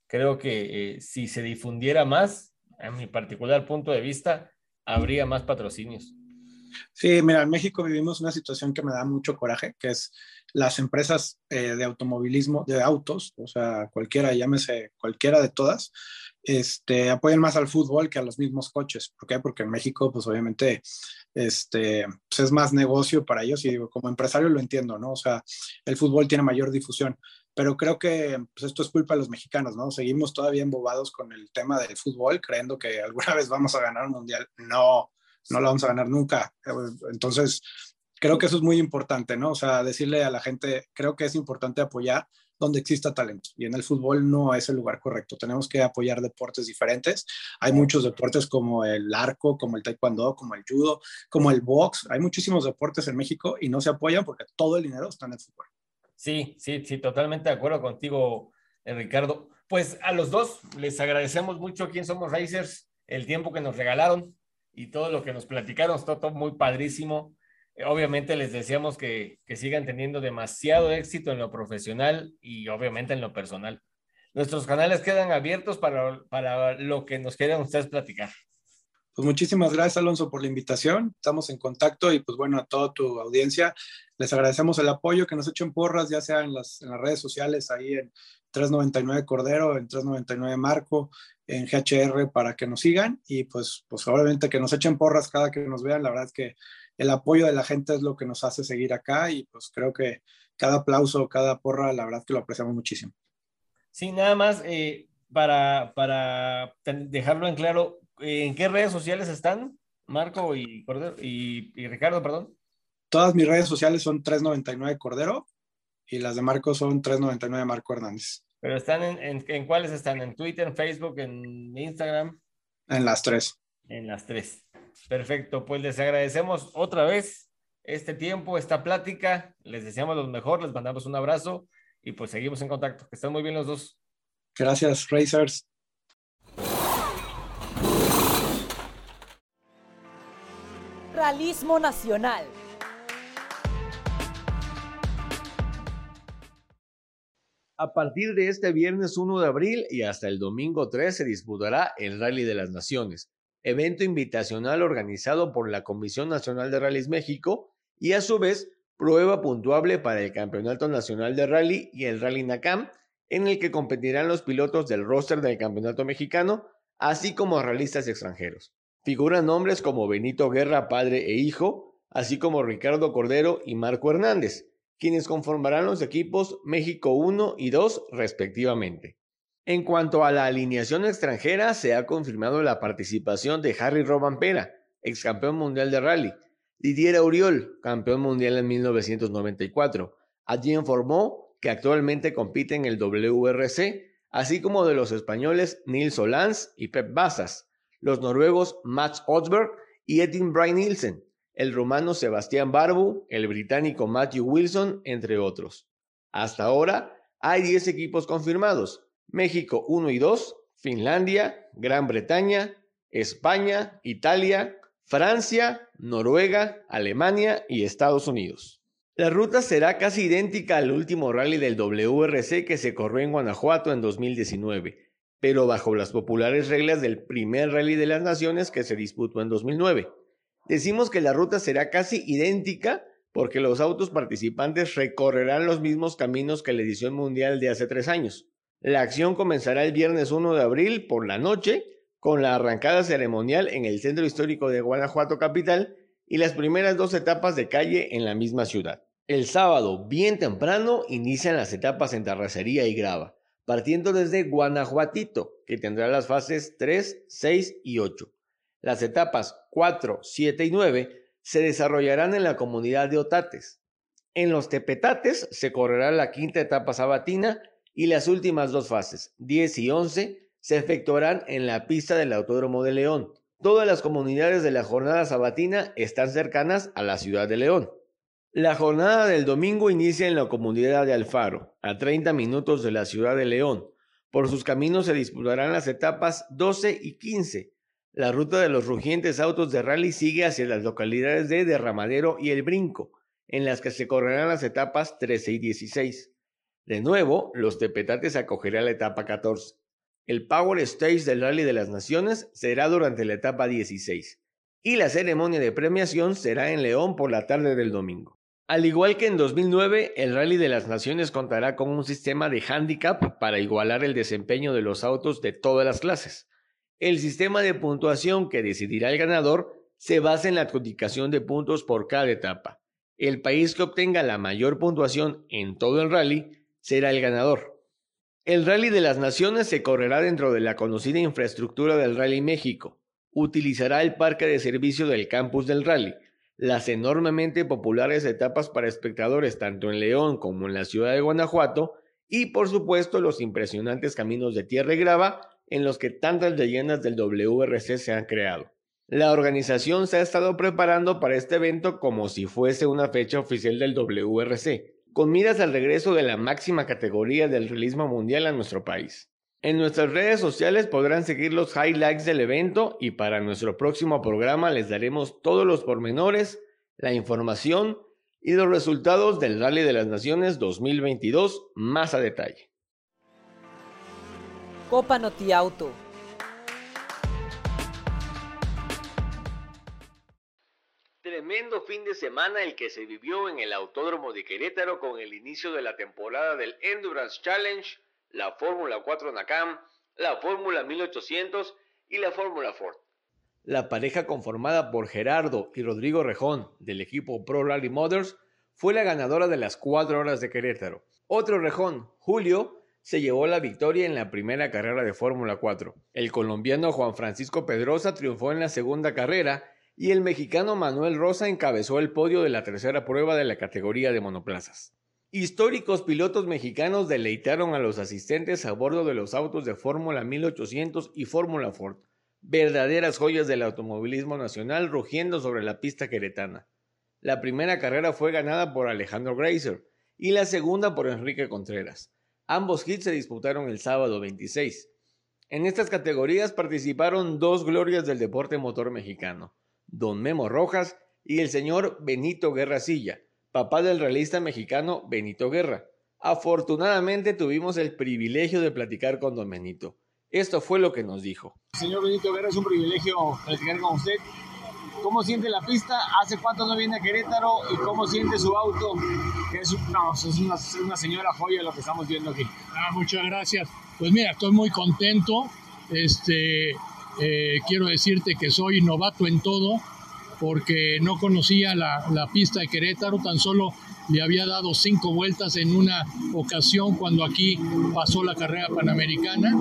Creo que eh, si se difundiera más, en mi particular punto de vista, habría más patrocinios.
Sí, mira, en México vivimos una situación que me da mucho coraje, que es las empresas eh, de automovilismo, de autos, o sea, cualquiera, llámese cualquiera de todas, este, apoyan más al fútbol que a los mismos coches. ¿Por qué? Porque en México, pues obviamente, este, pues es más negocio para ellos y digo, como empresario lo entiendo, ¿no? O sea, el fútbol tiene mayor difusión, pero creo que pues esto es culpa de los mexicanos, ¿no? Seguimos todavía embobados con el tema del fútbol, creyendo que alguna vez vamos a ganar un mundial. No, no lo vamos a ganar nunca. Entonces, creo que eso es muy importante, ¿no? O sea, decirle a la gente, creo que es importante apoyar donde exista talento. Y en el fútbol no es el lugar correcto. Tenemos que apoyar deportes diferentes. Hay muchos deportes como el arco, como el taekwondo, como el judo, como el box. Hay muchísimos deportes en México y no se apoyan porque todo el dinero está en el fútbol.
Sí, sí, sí, totalmente de acuerdo contigo, eh, Ricardo. Pues a los dos les agradecemos mucho aquí en Somos Racers el tiempo que nos regalaron y todo lo que nos platicaron, todo, muy padrísimo. Eh, obviamente les deseamos que, que, sigan teniendo demasiado éxito en lo profesional y obviamente en lo personal. Nuestros canales quedan abiertos para, para lo que nos quieran ustedes platicar.
Pues muchísimas gracias, Alonso, por la invitación. Estamos en contacto y pues bueno, a toda tu audiencia les agradecemos el apoyo, que nos echen porras, ya sea en las, en las redes sociales, ahí en 399 Cordero, en 399 Marco, en GHR para que nos sigan y pues, pues obviamente que nos echen porras cada que nos vean. La verdad es que el apoyo de la gente es lo que nos hace seguir acá y pues creo que cada aplauso, cada porra, la verdad es que lo apreciamos muchísimo.
Sí, nada más eh, para, para dejarlo en claro, ¿en qué redes sociales están Marco y, Cordero, y, y Ricardo, perdón?
Todas mis redes sociales son 399 Cordero y las de Marco son 399 Marco Hernández.
Pero están en, en, cuáles están? ¿En Twitter, en Facebook, en Instagram?
En las tres.
En las tres. Perfecto, pues les agradecemos otra vez este tiempo, esta plática. Les deseamos lo mejor, les mandamos un abrazo y pues seguimos en contacto. Que estén muy bien los dos.
Gracias, Racers.
Realismo Nacional.
A partir de este viernes 1 de abril y hasta el domingo 3 se disputará el Rally de las Naciones, evento invitacional organizado por la Comisión Nacional de Rallys México y a su vez prueba puntuable para el Campeonato Nacional de Rally y el Rally NACAM, en el que competirán los pilotos del roster del Campeonato Mexicano, así como realistas extranjeros. Figuran nombres como Benito Guerra, padre e hijo, así como Ricardo Cordero y Marco Hernández, quienes conformarán los equipos México 1 y 2 respectivamente. En cuanto a la alineación extranjera, se ha confirmado la participación de Harry Robampera, ex campeón mundial de rally, Didier Auriol, campeón mundial en 1994. Allí informó que actualmente compite en el WRC, así como de los españoles Nils Solans y Pep Basas, los noruegos Mats Osberg y Edin Brian Nielsen, el rumano Sebastián Barbu, el británico Matthew Wilson, entre otros. Hasta ahora hay 10 equipos confirmados, México 1 y 2, Finlandia, Gran Bretaña, España, Italia, Francia, Noruega, Alemania y Estados Unidos. La ruta será casi idéntica al último rally del WRC que se corrió en Guanajuato en 2019, pero bajo las populares reglas del primer rally de las naciones que se disputó en 2009. Decimos que la ruta será casi idéntica porque los autos participantes recorrerán los mismos caminos que la edición mundial de hace tres años. La acción comenzará el viernes 1 de abril por la noche con la arrancada ceremonial en el centro histórico de Guanajuato capital y las primeras dos etapas de calle en la misma ciudad. El sábado, bien temprano, inician las etapas en terracería y grava, partiendo desde Guanajuatito, que tendrá las fases 3, 6 y 8. Las etapas 4, 7 y 9 se desarrollarán en la comunidad de Otates. En los Tepetates se correrá la quinta etapa sabatina y las últimas dos fases, 10 y 11, se efectuarán en la pista del Autódromo de León. Todas las comunidades de la jornada sabatina están cercanas a la ciudad de León. La jornada del domingo inicia en la comunidad de Alfaro, a 30 minutos de la ciudad de León. Por sus caminos se disputarán las etapas 12 y 15. La ruta de los rugientes autos de rally sigue hacia las localidades de Derramadero y El Brinco, en las que se correrán las etapas 13 y 16. De nuevo, los Tepetates acogerá la etapa 14. El Power Stage del Rally de las Naciones será durante la etapa 16 y la ceremonia de premiación será en León por la tarde del domingo. Al igual que en 2009, el Rally de las Naciones contará con un sistema de handicap para igualar el desempeño de los autos de todas las clases. El sistema de puntuación que decidirá el ganador se basa en la adjudicación de puntos por cada etapa. El país que obtenga la mayor puntuación en todo el rally será el ganador. El Rally de las Naciones se correrá dentro de la conocida infraestructura del Rally México. Utilizará el parque de servicio del campus del rally, las enormemente populares etapas para espectadores tanto en León como en la ciudad de Guanajuato y por supuesto los impresionantes caminos de tierra y grava en los que tantas leyendas del WRC se han creado. La organización se ha estado preparando para este evento como si fuese una fecha oficial del WRC, con miras al regreso de la máxima categoría del realismo mundial a nuestro país. En nuestras redes sociales podrán seguir los highlights del evento y para nuestro próximo programa les daremos todos los pormenores, la información y los resultados del Rally de las Naciones 2022 más a detalle.
Copa Noti Auto
Tremendo fin de semana el que se vivió en el Autódromo de Querétaro con el inicio de la temporada del Endurance Challenge, la Fórmula 4 NACAM, la Fórmula 1800 y la Fórmula Ford. La pareja conformada por Gerardo y Rodrigo Rejón del equipo Pro Rally Motors fue la ganadora de las 4 horas de Querétaro. Otro Rejón, Julio, se llevó la victoria en la primera carrera de Fórmula 4. El colombiano Juan Francisco Pedrosa triunfó en la segunda carrera y el mexicano Manuel Rosa encabezó el podio de la tercera prueba de la categoría de monoplazas. Históricos pilotos mexicanos deleitaron a los asistentes a bordo de los autos de Fórmula 1800 y Fórmula Ford, verdaderas joyas del automovilismo nacional rugiendo sobre la pista queretana. La primera carrera fue ganada por Alejandro Grazer y la segunda por Enrique Contreras. Ambos hits se disputaron el sábado 26. En estas categorías participaron dos glorias del deporte motor mexicano, don Memo Rojas y el señor Benito Guerra Silla, papá del realista mexicano Benito Guerra. Afortunadamente tuvimos el privilegio de platicar con don Benito. Esto fue lo que nos dijo.
Señor Benito Guerra, es un privilegio platicar con usted. ¿Cómo siente la pista? ¿Hace cuánto no viene a Querétaro? ¿Y cómo siente su auto? es, una, señora joya lo que estamos viendo aquí.
Ah, muchas gracias. Pues mira, estoy muy contento. Este, eh, quiero decirte que soy novato en todo porque no conocía la, la, pista de Querétaro, tan solo le había dado cinco vueltas en una ocasión cuando aquí pasó la carrera panamericana.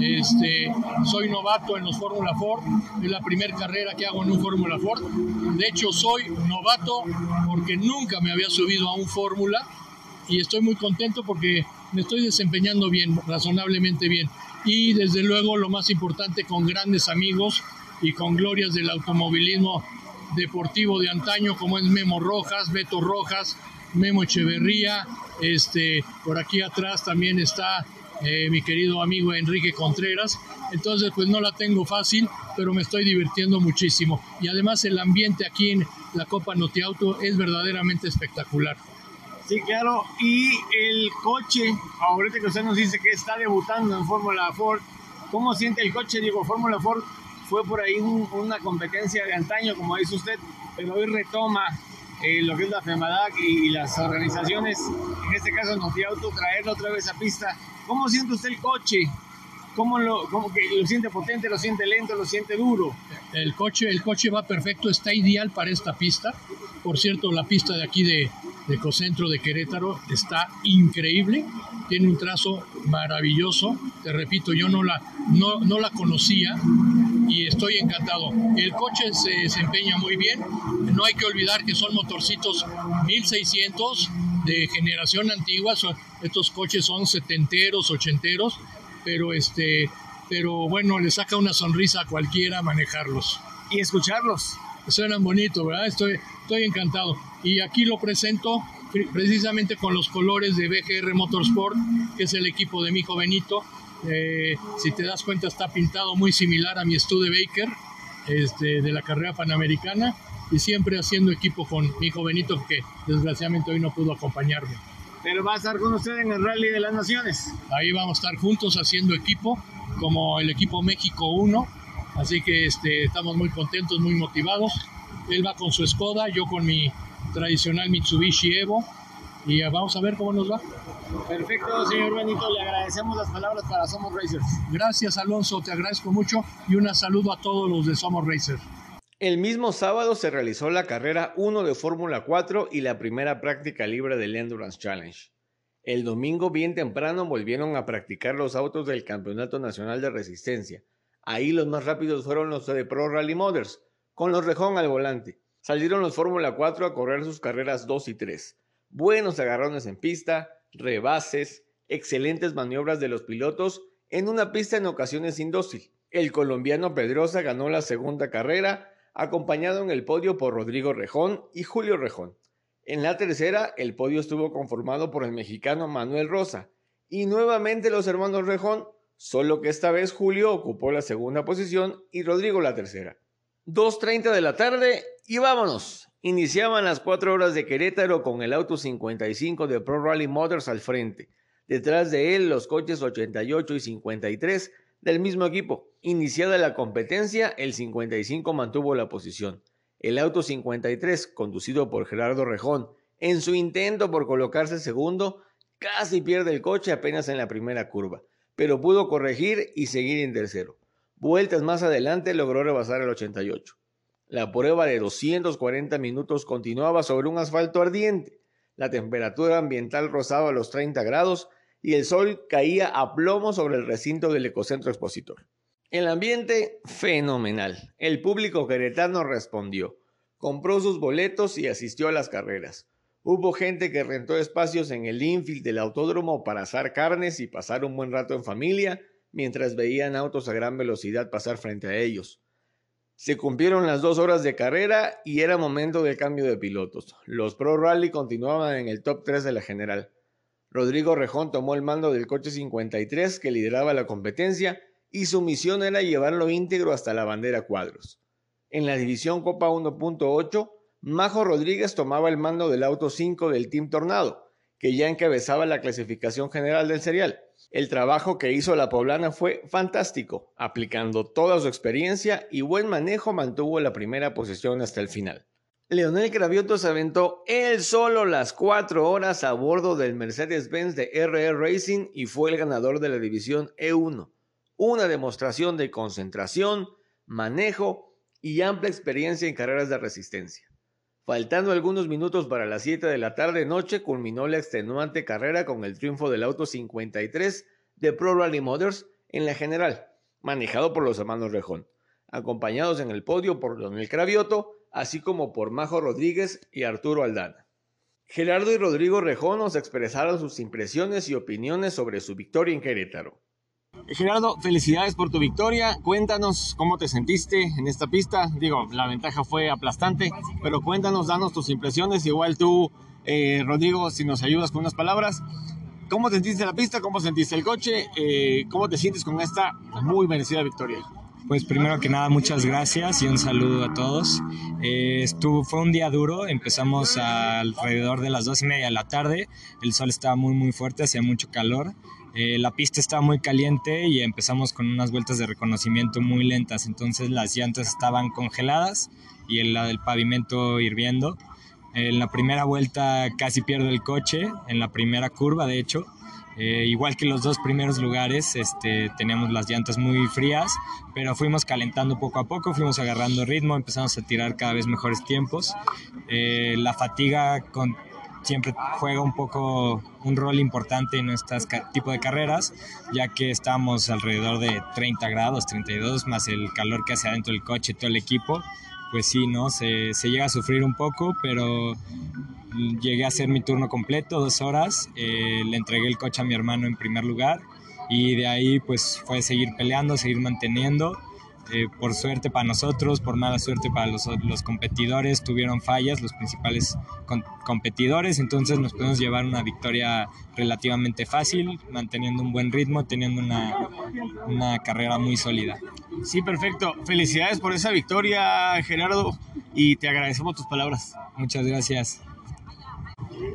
Este, soy novato en los Fórmula Ford, es la primera carrera que hago en un Fórmula Ford. De hecho, soy novato porque nunca me había subido a un Fórmula y estoy muy contento porque me estoy desempeñando bien, razonablemente bien y desde luego lo más importante con grandes amigos y con glorias del automovilismo deportivo de antaño como es Memo Rojas, Beto Rojas, Memo Echeverría, este, por aquí atrás también está eh, mi querido amigo Enrique Contreras. Entonces, pues no la tengo fácil, pero me estoy divirtiendo muchísimo. Y además el ambiente aquí en la Copa Notiauto es verdaderamente espectacular.
Sí, claro. Y el coche, ahorita que usted nos dice que está debutando en Fórmula Ford, ¿cómo siente el coche? Digo, Fórmula Ford fue por ahí una competencia de antaño, como dice usted, pero hoy retoma eh, lo que es la FEMADAC y, las organizaciones, en este caso Auto, traerlo otra vez a pista. ¿Cómo siente usted el coche? ¿Cómo lo, cómo que lo siente potente, lo siente lento, lo siente duro?
El coche, el coche va perfecto, está ideal para esta pista. Por cierto, la pista de aquí de Ecocentro de Querétaro está increíble, tiene un trazo maravilloso, te repito, yo no la, no, no la conocía y estoy encantado. El coche se desempeña muy bien, no hay que olvidar que son motorcitos 1600 de generación antigua, estos coches son setenteros, ochenteros, pero este pero bueno, le saca una sonrisa a cualquiera manejarlos.
Y escucharlos.
Suenan bonito, ¿verdad? Estoy, estoy encantado. Y aquí lo presento precisamente con los colores de BGR Motorsport, que es el equipo de mi hijo Benito. Eh, si te das cuenta, está pintado muy similar a mi Studebaker este, de la carrera panamericana y siempre haciendo equipo con mi hijo Benito, que desgraciadamente hoy no pudo acompañarme.
Pero va a estar con usted en el Rally de las Naciones.
Ahí vamos a estar juntos haciendo equipo como el equipo México 1. Así que este, estamos muy contentos, muy motivados. Él va con su Skoda, yo con mi tradicional Mitsubishi Evo. Y vamos a ver cómo nos va.
Perfecto, señor Benito. Le agradecemos las palabras para Somos Racers.
Gracias, Alonso. Te agradezco mucho y un saludo a todos los de Somos Racers.
El mismo sábado se realizó la carrera 1 de Fórmula 4 y la primera práctica libre del Endurance Challenge. El domingo bien temprano volvieron a practicar los autos del Campeonato Nacional de Resistencia. Ahí los más rápidos fueron los de Pro Rally Motors, con los rejón al volante. Salieron los Fórmula 4 a correr sus carreras 2 y 3. Buenos agarrones en pista, rebases, excelentes maniobras de los pilotos en una pista en ocasiones indócil. El colombiano Pedrosa ganó la segunda carrera, acompañado en el podio por Rodrigo Rejón y Julio Rejón. En la tercera, el podio estuvo conformado por el mexicano Manuel Rosa y nuevamente los hermanos Rejón, solo que esta vez Julio ocupó la segunda posición y Rodrigo la tercera. 2.30 de la tarde y vámonos. Iniciaban las 4 horas de Querétaro con el auto 55 de Pro Rally Motors al frente. Detrás de él los coches 88 y 53 del mismo equipo. Iniciada la competencia, el 55 mantuvo la posición. El auto 53, conducido por Gerardo Rejón, en su intento por colocarse segundo, casi pierde el coche apenas en la primera curva, pero pudo corregir y seguir en tercero. Vueltas más adelante logró rebasar el 88. La prueba de 240 minutos continuaba sobre un asfalto ardiente. La temperatura ambiental rozaba los 30 grados y el sol caía a plomo sobre el recinto del ecocentro expositor. El ambiente fenomenal. El público queretano respondió. Compró sus boletos y asistió a las carreras. Hubo gente que rentó espacios en el infield del autódromo para asar carnes y pasar un buen rato en familia mientras veían autos a gran velocidad pasar frente a ellos. Se cumplieron las dos horas de carrera y era momento del cambio de pilotos. Los Pro Rally continuaban en el top 3 de la general. Rodrigo Rejón tomó el mando del coche 53 que lideraba la competencia y su misión era llevarlo íntegro hasta la bandera cuadros. En la división Copa 1.8, Majo Rodríguez tomaba el mando del auto 5 del Team Tornado, que ya encabezaba la clasificación general del serial. El trabajo que hizo la poblana fue fantástico, aplicando toda su experiencia y buen manejo mantuvo la primera posición hasta el final. Leonel Cravioto se aventó él solo las cuatro horas a bordo del Mercedes-Benz de RR Racing y fue el ganador de la división E1 una demostración de concentración, manejo y amplia experiencia en carreras de resistencia. Faltando algunos minutos para las 7 de la tarde noche, culminó la extenuante carrera con el triunfo del auto 53 de Pro Rally Motors en la general, manejado por los hermanos Rejón, acompañados en el podio por Donel Cravioto, así como por Majo Rodríguez y Arturo Aldana. Gerardo y Rodrigo Rejón nos expresaron sus impresiones y opiniones sobre su victoria en Querétaro.
Gerardo, felicidades por tu victoria. Cuéntanos cómo te sentiste en esta pista. Digo, la ventaja fue aplastante, pero cuéntanos, danos tus impresiones. Igual tú, eh, Rodrigo, si nos ayudas con unas palabras. ¿Cómo te sentiste la pista? ¿Cómo sentiste el coche? Eh, ¿Cómo te sientes con esta muy merecida victoria?
Pues primero que nada, muchas gracias y un saludo a todos. Eh, fue un día duro, empezamos alrededor de las dos y media de la tarde, el sol estaba muy muy fuerte, hacía mucho calor, eh, la pista estaba muy caliente y empezamos con unas vueltas de reconocimiento muy lentas, entonces las llantas estaban congeladas y del pavimento hirviendo. En la primera vuelta casi pierdo el coche, en la primera curva de hecho, eh, igual que los dos primeros lugares, este, teníamos las llantas muy frías, pero fuimos calentando poco a poco, fuimos agarrando ritmo, empezamos a tirar cada vez mejores tiempos. Eh, la fatiga con, siempre juega un poco un rol importante en este tipo de carreras, ya que estamos alrededor de 30 grados, 32, más el calor que hace adentro del coche todo el equipo. Pues sí, ¿no? Se, se llega a sufrir un poco, pero llegué a hacer mi turno completo, dos horas. Eh, le entregué el coche a mi hermano en primer lugar y de ahí pues fue seguir peleando, seguir manteniendo. Eh, por suerte para nosotros, por mala suerte para los, los competidores, tuvieron fallas los principales competidores, entonces nos podemos llevar una victoria relativamente fácil, manteniendo un buen ritmo, teniendo una, una carrera muy sólida.
Sí, perfecto. Felicidades por esa victoria, Gerardo, y te agradecemos tus palabras.
Muchas gracias.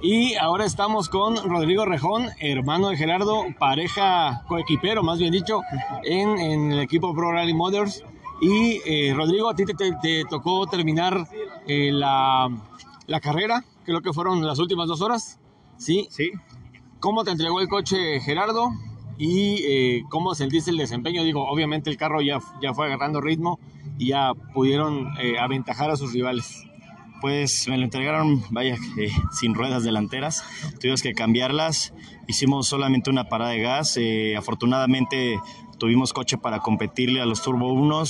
Y ahora estamos con Rodrigo Rejón, hermano de Gerardo, pareja coequipero, más bien dicho, en, el equipo Pro Rally Motors. Y eh, Rodrigo, a ti te, tocó terminar eh, la, la, carrera, creo que fueron las últimas dos horas. ¿Sí?
Sí.
¿Cómo te entregó el coche Gerardo? ¿Y eh, cómo sentiste el desempeño? Digo, obviamente el carro ya, ya fue agarrando ritmo y ya pudieron aventajar a sus rivales.
Pues me lo entregaron, vaya, sin ruedas delanteras. Tuvimos que cambiarlas. Hicimos solamente una parada de gas. Eh, afortunadamente tuvimos coche para competirle a los Turbo 1.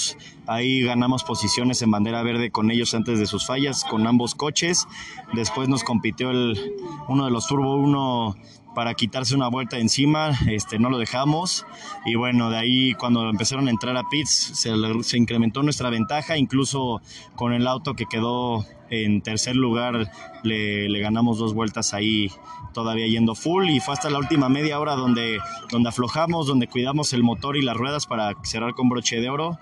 Ahí ganamos posiciones en bandera verde con ellos antes de sus fallas, con ambos coches. Después nos compitió el, uno de los Turbo 1 para quitarse una vuelta encima, este, no lo dejamos y bueno, de ahí cuando empezaron a entrar a pits se, se, incrementó nuestra ventaja, incluso con el auto que quedó en tercer lugar le, le, ganamos dos vueltas ahí todavía yendo full y fue hasta la última media hora donde, donde aflojamos, donde cuidamos el motor y las ruedas para cerrar con broche de oro.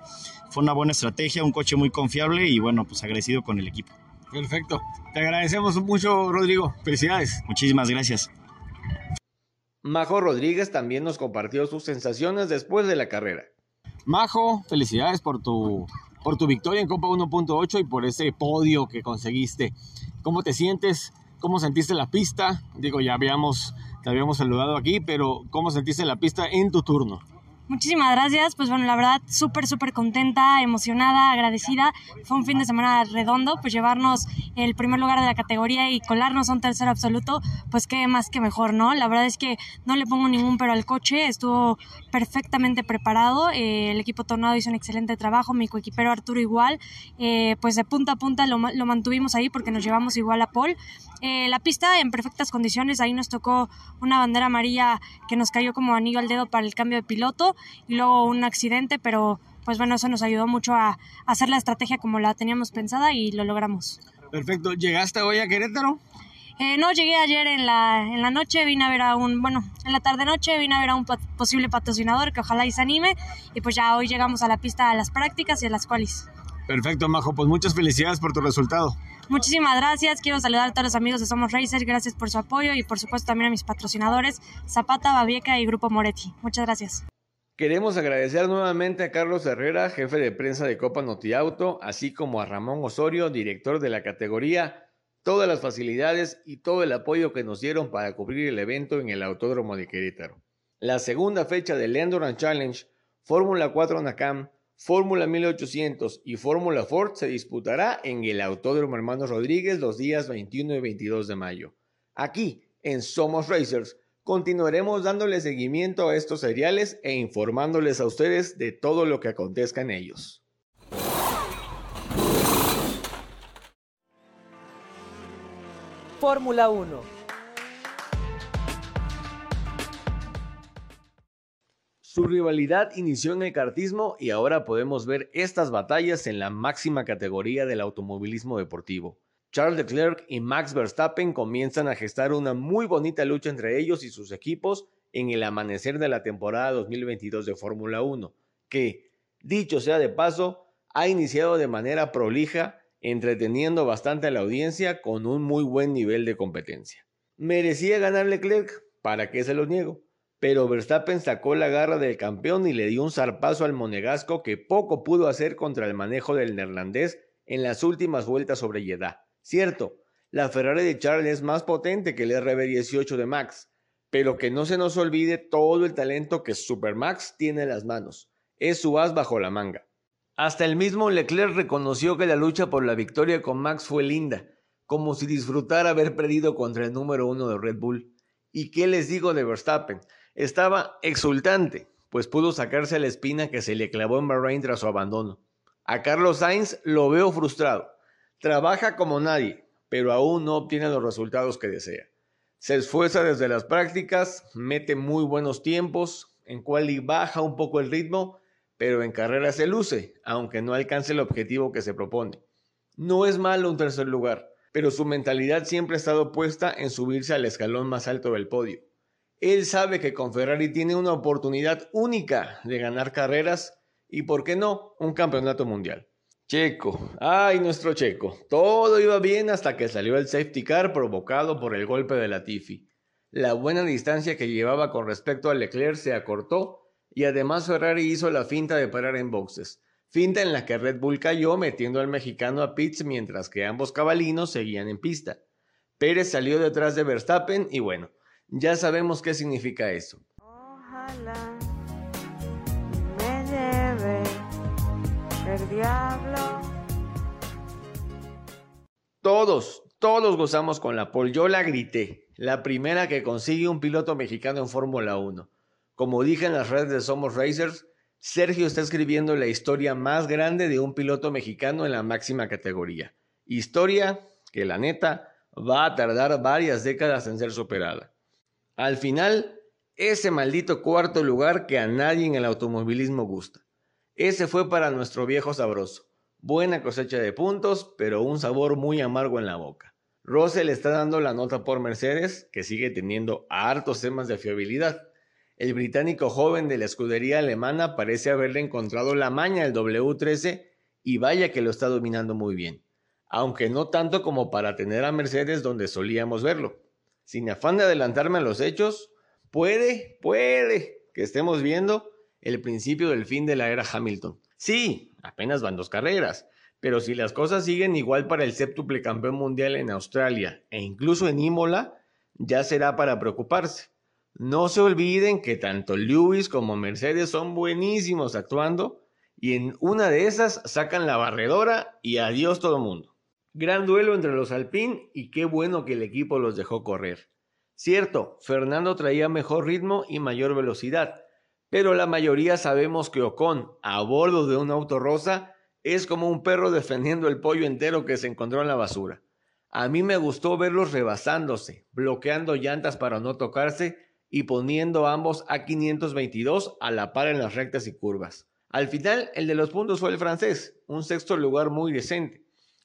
Fue una buena estrategia, un coche muy confiable y bueno, pues agradecido con el equipo.
Perfecto. Te agradecemos mucho, Rodrigo. Felicidades.
Muchísimas gracias.
Majo Rodríguez también nos compartió sus sensaciones después de la carrera.
Majo, felicidades por tu, por tu victoria en Copa 1.8 y por ese podio que conseguiste. ¿Cómo te sientes? ¿Cómo sentiste la pista? Digo, ya habíamos, te habíamos saludado aquí, pero ¿cómo sentiste la pista en tu turno?
Muchísimas gracias, pues bueno, la verdad súper, súper contenta, emocionada, agradecida. Fue un fin de semana redondo, pues llevarnos el primer lugar de la categoría y colarnos a un tercero absoluto, pues qué más que mejor, ¿no? La verdad es que no le pongo ningún pero al coche, estuvo perfectamente preparado, eh, el equipo Tornado hizo un excelente trabajo, mi coequipero Arturo igual, eh, pues de punta a punta lo, lo, mantuvimos ahí porque nos llevamos igual a Paul. Eh, la pista en perfectas condiciones, ahí nos tocó una bandera amarilla que nos cayó como anillo al dedo para el cambio de piloto y luego un accidente, pero pues bueno, eso nos ayudó mucho a, hacer la estrategia como la teníamos pensada y lo logramos.
Perfecto. ¿Llegaste hoy a Querétaro?
Eh, no, llegué ayer en la, en la noche, vine a ver a un, bueno, en la tarde-noche vine a ver a un posible patrocinador que ojalá y se anime y pues ya hoy llegamos a la pista a las prácticas y a las cuales.
Perfecto, Majo, pues muchas felicidades por tu resultado.
Muchísimas gracias. Quiero saludar a todos los amigos de Somos Racers. Gracias por su apoyo y por supuesto también a mis patrocinadores Zapata, Babieca y Grupo Moretti. Muchas gracias.
Queremos agradecer nuevamente a Carlos Herrera, jefe de prensa de Copa Notiauto, así como a Ramón Osorio, director de la categoría, todas las facilidades y todo el apoyo que nos dieron para cubrir el evento en el Autódromo de Querétaro. La segunda fecha del Endurance Challenge, Fórmula 4 Nakam, Fórmula 1800 y Fórmula Ford se disputará en el Autódromo Hermanos Rodríguez los días 21 y 22 de mayo. Aquí, en Somos Racers, continuaremos dándole seguimiento a estos seriales e informándoles a ustedes de todo lo que acontezca en ellos.
Fórmula 1
Su rivalidad inició en el kartismo y ahora podemos ver estas batallas en la máxima categoría del automovilismo deportivo. Charles Leclerc y Max Verstappen comienzan a gestar una muy bonita lucha entre ellos y sus equipos en el amanecer de la temporada 2022 de Fórmula 1, que, dicho sea de paso, ha iniciado de manera prolija, entreteniendo bastante a la audiencia con un muy buen nivel de competencia. ¿Merecía ganar Leclerc? ¿Para qué se lo niego? pero Verstappen sacó la garra del campeón y le dio un zarpazo al monegasco que poco pudo hacer contra el manejo del neerlandés en las últimas vueltas sobre Jeddah. Cierto, la Ferrari de Charles es más potente que el RB18 de Max, pero que no se nos olvide todo el talento que Supermax tiene en las manos. Es su as bajo la manga. Hasta el mismo Leclerc reconoció que la lucha por la victoria con Max fue linda, como si disfrutara haber perdido contra el número uno de Red Bull. ¿Y qué les digo de Verstappen? Estaba exultante, pues pudo sacarse la espina que se le clavó en Bahrain tras su abandono. A Carlos Sainz lo veo frustrado. Trabaja como nadie, pero aún no obtiene los resultados que desea. Se esfuerza desde las prácticas, mete muy buenos tiempos, en quali baja un poco el ritmo, pero en carrera se luce, aunque no alcance el objetivo que se propone. No es malo un tercer lugar, pero su mentalidad siempre ha estado puesta en subirse al escalón más alto del podio. Él sabe que con Ferrari tiene una oportunidad única de ganar carreras y, ¿por qué no?, un campeonato mundial. Checo, ay nuestro Checo, todo iba bien hasta que salió el safety car provocado por el golpe de la Tiffy. La buena distancia que llevaba con respecto a Leclerc se acortó y además Ferrari hizo la finta de parar en boxes finta en la que Red Bull cayó metiendo al mexicano a pits mientras que ambos cabalinos seguían en pista. Pérez salió detrás de Verstappen y bueno, ya sabemos qué significa eso. Ojalá diablo. Todos, todos gozamos con la pole. Yo la grité, la primera que consigue un piloto mexicano en Fórmula 1. Como dije en las redes de Somos Racers, Sergio está escribiendo la historia más grande de un piloto mexicano en la máxima categoría. Historia que la neta va a tardar varias décadas en ser superada. Al final, ese maldito cuarto lugar que a nadie en el automovilismo gusta. Ese fue para nuestro viejo sabroso. Buena cosecha de puntos, pero un sabor muy amargo en la boca. Russell está dando la nota por Mercedes, que sigue teniendo hartos temas de fiabilidad. El británico joven de la escudería alemana parece haberle encontrado la maña al W13 y vaya que lo está dominando muy bien, aunque no tanto como para tener a Mercedes donde solíamos verlo. Sin afán de adelantarme a los hechos, puede, puede que estemos viendo el principio del fin de la era Hamilton. Sí, apenas van dos carreras, pero si las cosas siguen igual para el séptuple campeón mundial en Australia e incluso en Imola, ya será para preocuparse. No se olviden que tanto Lewis como Mercedes son buenísimos actuando y en una de esas sacan la barredora y adiós todo mundo. Gran duelo entre los Alpine y qué bueno que el equipo los dejó correr. Cierto, Fernando traía mejor ritmo y mayor velocidad, pero la mayoría sabemos que Ocon, a bordo de un auto rosa, es como un perro defendiendo el pollo entero que se encontró en la basura. A mí me gustó verlos rebasándose, bloqueando llantas para no tocarse y poniendo ambos a 522 a la par en las rectas y curvas. Al final, el de los puntos fue el francés, un sexto lugar muy decente.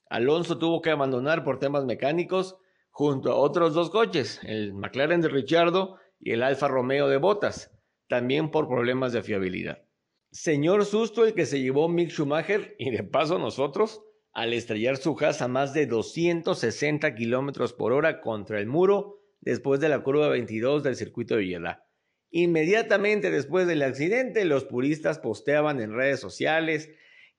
Alonso tuvo que abandonar por temas mecánicos junto a otros dos coches, el McLaren de Richardo y el Alfa Romeo de Bottas, también por problemas de fiabilidad. Señor susto el que se llevó Mick Schumacher y de paso nosotros al estrellar su Haas a más de 260 kilómetros por hora contra el muro después de la curva 22 del circuito de Jeddah. Inmediatamente después del accidente, los puristas posteaban en redes sociales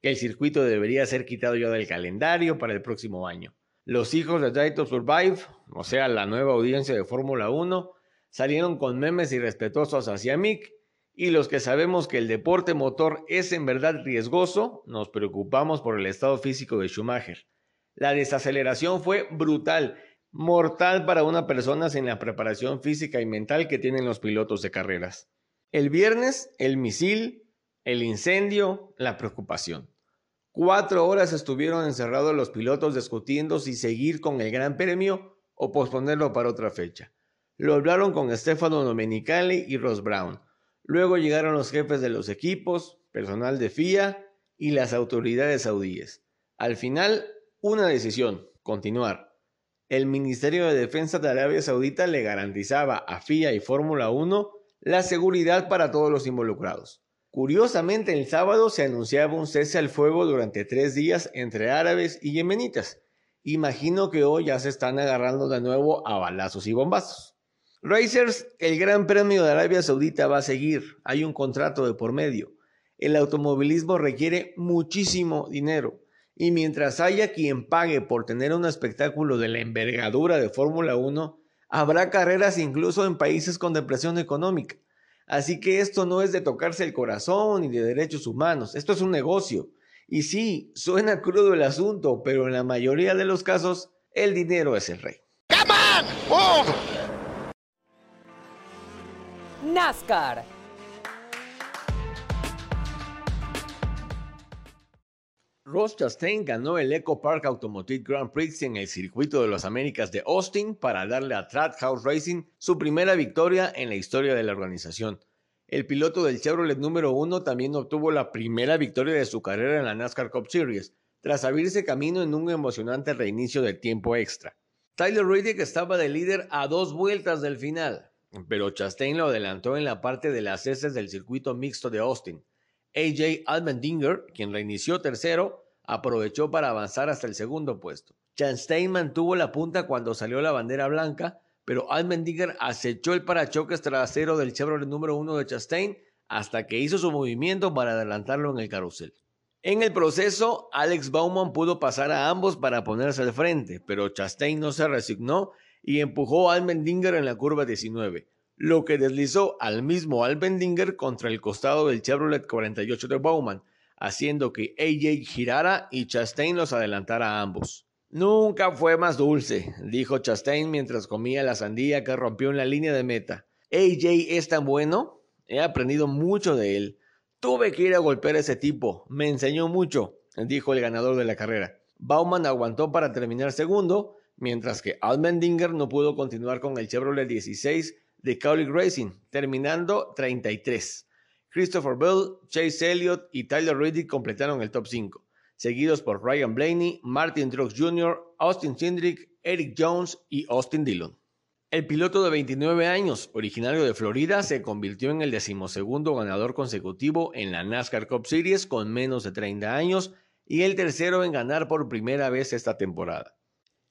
que el circuito debería ser quitado ya del calendario para el próximo año. Los hijos de Drive to Survive, o sea, la nueva audiencia de Fórmula 1, salieron con memes irrespetuosos hacia Mick y los que sabemos que el deporte motor es en verdad riesgoso, nos preocupamos por el estado físico de Schumacher. La desaceleración fue brutal mortal para una persona sin la preparación física y mental que tienen los pilotos de carreras. El viernes, el misil, el incendio, la preocupación. Cuatro horas estuvieron encerrados los pilotos discutiendo si seguir con el Gran Premio o posponerlo para otra fecha. Lo hablaron con Stefano Domenicali y Ross Brown. Luego llegaron los jefes de los equipos, personal de FIA y las autoridades saudíes. Al final, una decisión, continuar el Ministerio de Defensa de Arabia Saudita le garantizaba a FIA y Fórmula 1 la seguridad para todos los involucrados. Curiosamente, el sábado se anunciaba un cese al fuego durante tres días entre árabes y yemenitas. Imagino que hoy ya se están agarrando de nuevo a balazos y bombazos. Racers, el Gran Premio de Arabia Saudita va a seguir. Hay un contrato de por medio. El automovilismo requiere muchísimo dinero. Y mientras haya quien pague por tener un espectáculo de la envergadura de Fórmula 1, habrá carreras incluso en países con depresión económica. Así que esto no es de tocarse el corazón ni de derechos humanos, esto es un negocio. Y sí, suena crudo el asunto, pero en la mayoría de los casos el dinero es el rey.
NASCAR.
Ross Chastain ganó el Echo Park Automotive Grand Prix en el circuito de las Américas de Austin para darle a House Racing su primera victoria en la historia de la organización. El piloto del Chevrolet número uno también obtuvo la primera victoria de su carrera en la NASCAR Cup Series, tras abrirse camino en un emocionante reinicio de tiempo extra. Tyler Reddick estaba de líder a dos vueltas del final, pero Chastain lo adelantó en la parte de las heces del circuito mixto de Austin. AJ Almendinger, quien reinició tercero, aprovechó para avanzar hasta el segundo puesto. Chastain mantuvo la punta cuando salió la bandera blanca, pero Almendinger acechó el parachoques trasero del Chevrolet número uno de Chastain hasta que hizo su movimiento para adelantarlo en el carrusel. En el proceso, Alex Bauman pudo pasar a ambos para ponerse al frente, pero Chastain no se resignó y empujó a Almendinger en la curva 19, lo que deslizó al mismo Almendinger contra el costado del Chevrolet 48 de Bauman, haciendo que AJ girara y Chastain los adelantara a ambos. Nunca fue más dulce, dijo Chastain mientras comía la sandía que rompió en la línea de meta. AJ es tan bueno, he aprendido mucho de él. Tuve que ir a golpear a ese tipo, me enseñó mucho, dijo el ganador de la carrera. Bauman aguantó para terminar segundo, mientras que Almendinger no pudo continuar con el Chevrolet 16 de Cowlick Racing, terminando 33. Christopher Bell, Chase Elliott y Tyler Reddick completaron el top 5 seguidos por Ryan Blaney, Martin Truex Jr., Austin Cindric, Eric Jones y Austin Dillon. El piloto de 29 años, originario de Florida, se convirtió en el decimosegundo ganador consecutivo en la NASCAR Cup Series con menos de 30 años y el tercero en ganar por primera vez esta temporada.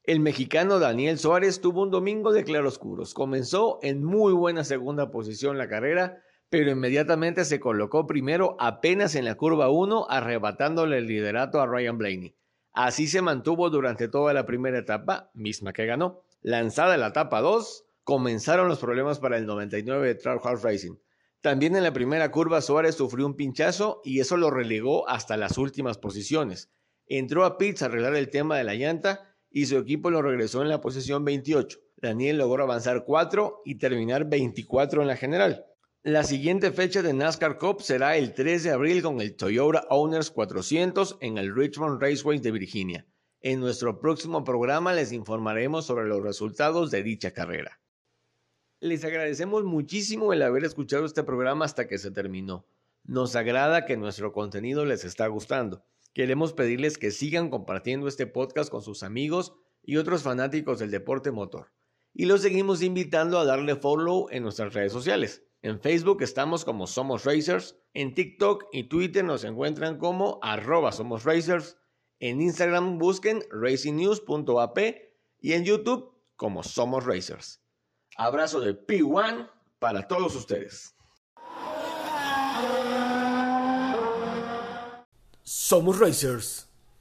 El mexicano Daniel Suárez tuvo un domingo de claroscuros. Comenzó en muy buena segunda posición la carrera, pero inmediatamente se colocó primero apenas en la curva 1, arrebatándole el liderato a Ryan Blaney. Así se mantuvo durante toda la primera etapa, misma que ganó. Lanzada la etapa 2, comenzaron los problemas para el 99 de Trout Racing. También en la primera curva Suárez sufrió un pinchazo y eso lo relegó hasta las últimas posiciones. Entró a pits a arreglar el tema de la llanta y su equipo lo regresó en la posición 28. Daniel logró avanzar 4 y terminar 24 en la general. La siguiente fecha de NASCAR Cup será el 3 de abril con el Toyota Owners 400 en el Richmond Raceway de Virginia. En nuestro próximo programa les informaremos sobre los resultados de dicha carrera. Les agradecemos muchísimo el haber escuchado este programa hasta que se terminó. Nos agrada que nuestro contenido les está gustando. Queremos pedirles que sigan compartiendo este podcast con sus amigos y otros fanáticos del deporte motor. Y los seguimos invitando a darle follow en nuestras redes sociales. En Facebook estamos como Somos Racers. En TikTok y Twitter nos encuentran como arroba Somos Racers. En Instagram busquen racingnews.ap y en YouTube como Somos Racers. Abrazo de P1 para todos ustedes.
Somos Racers.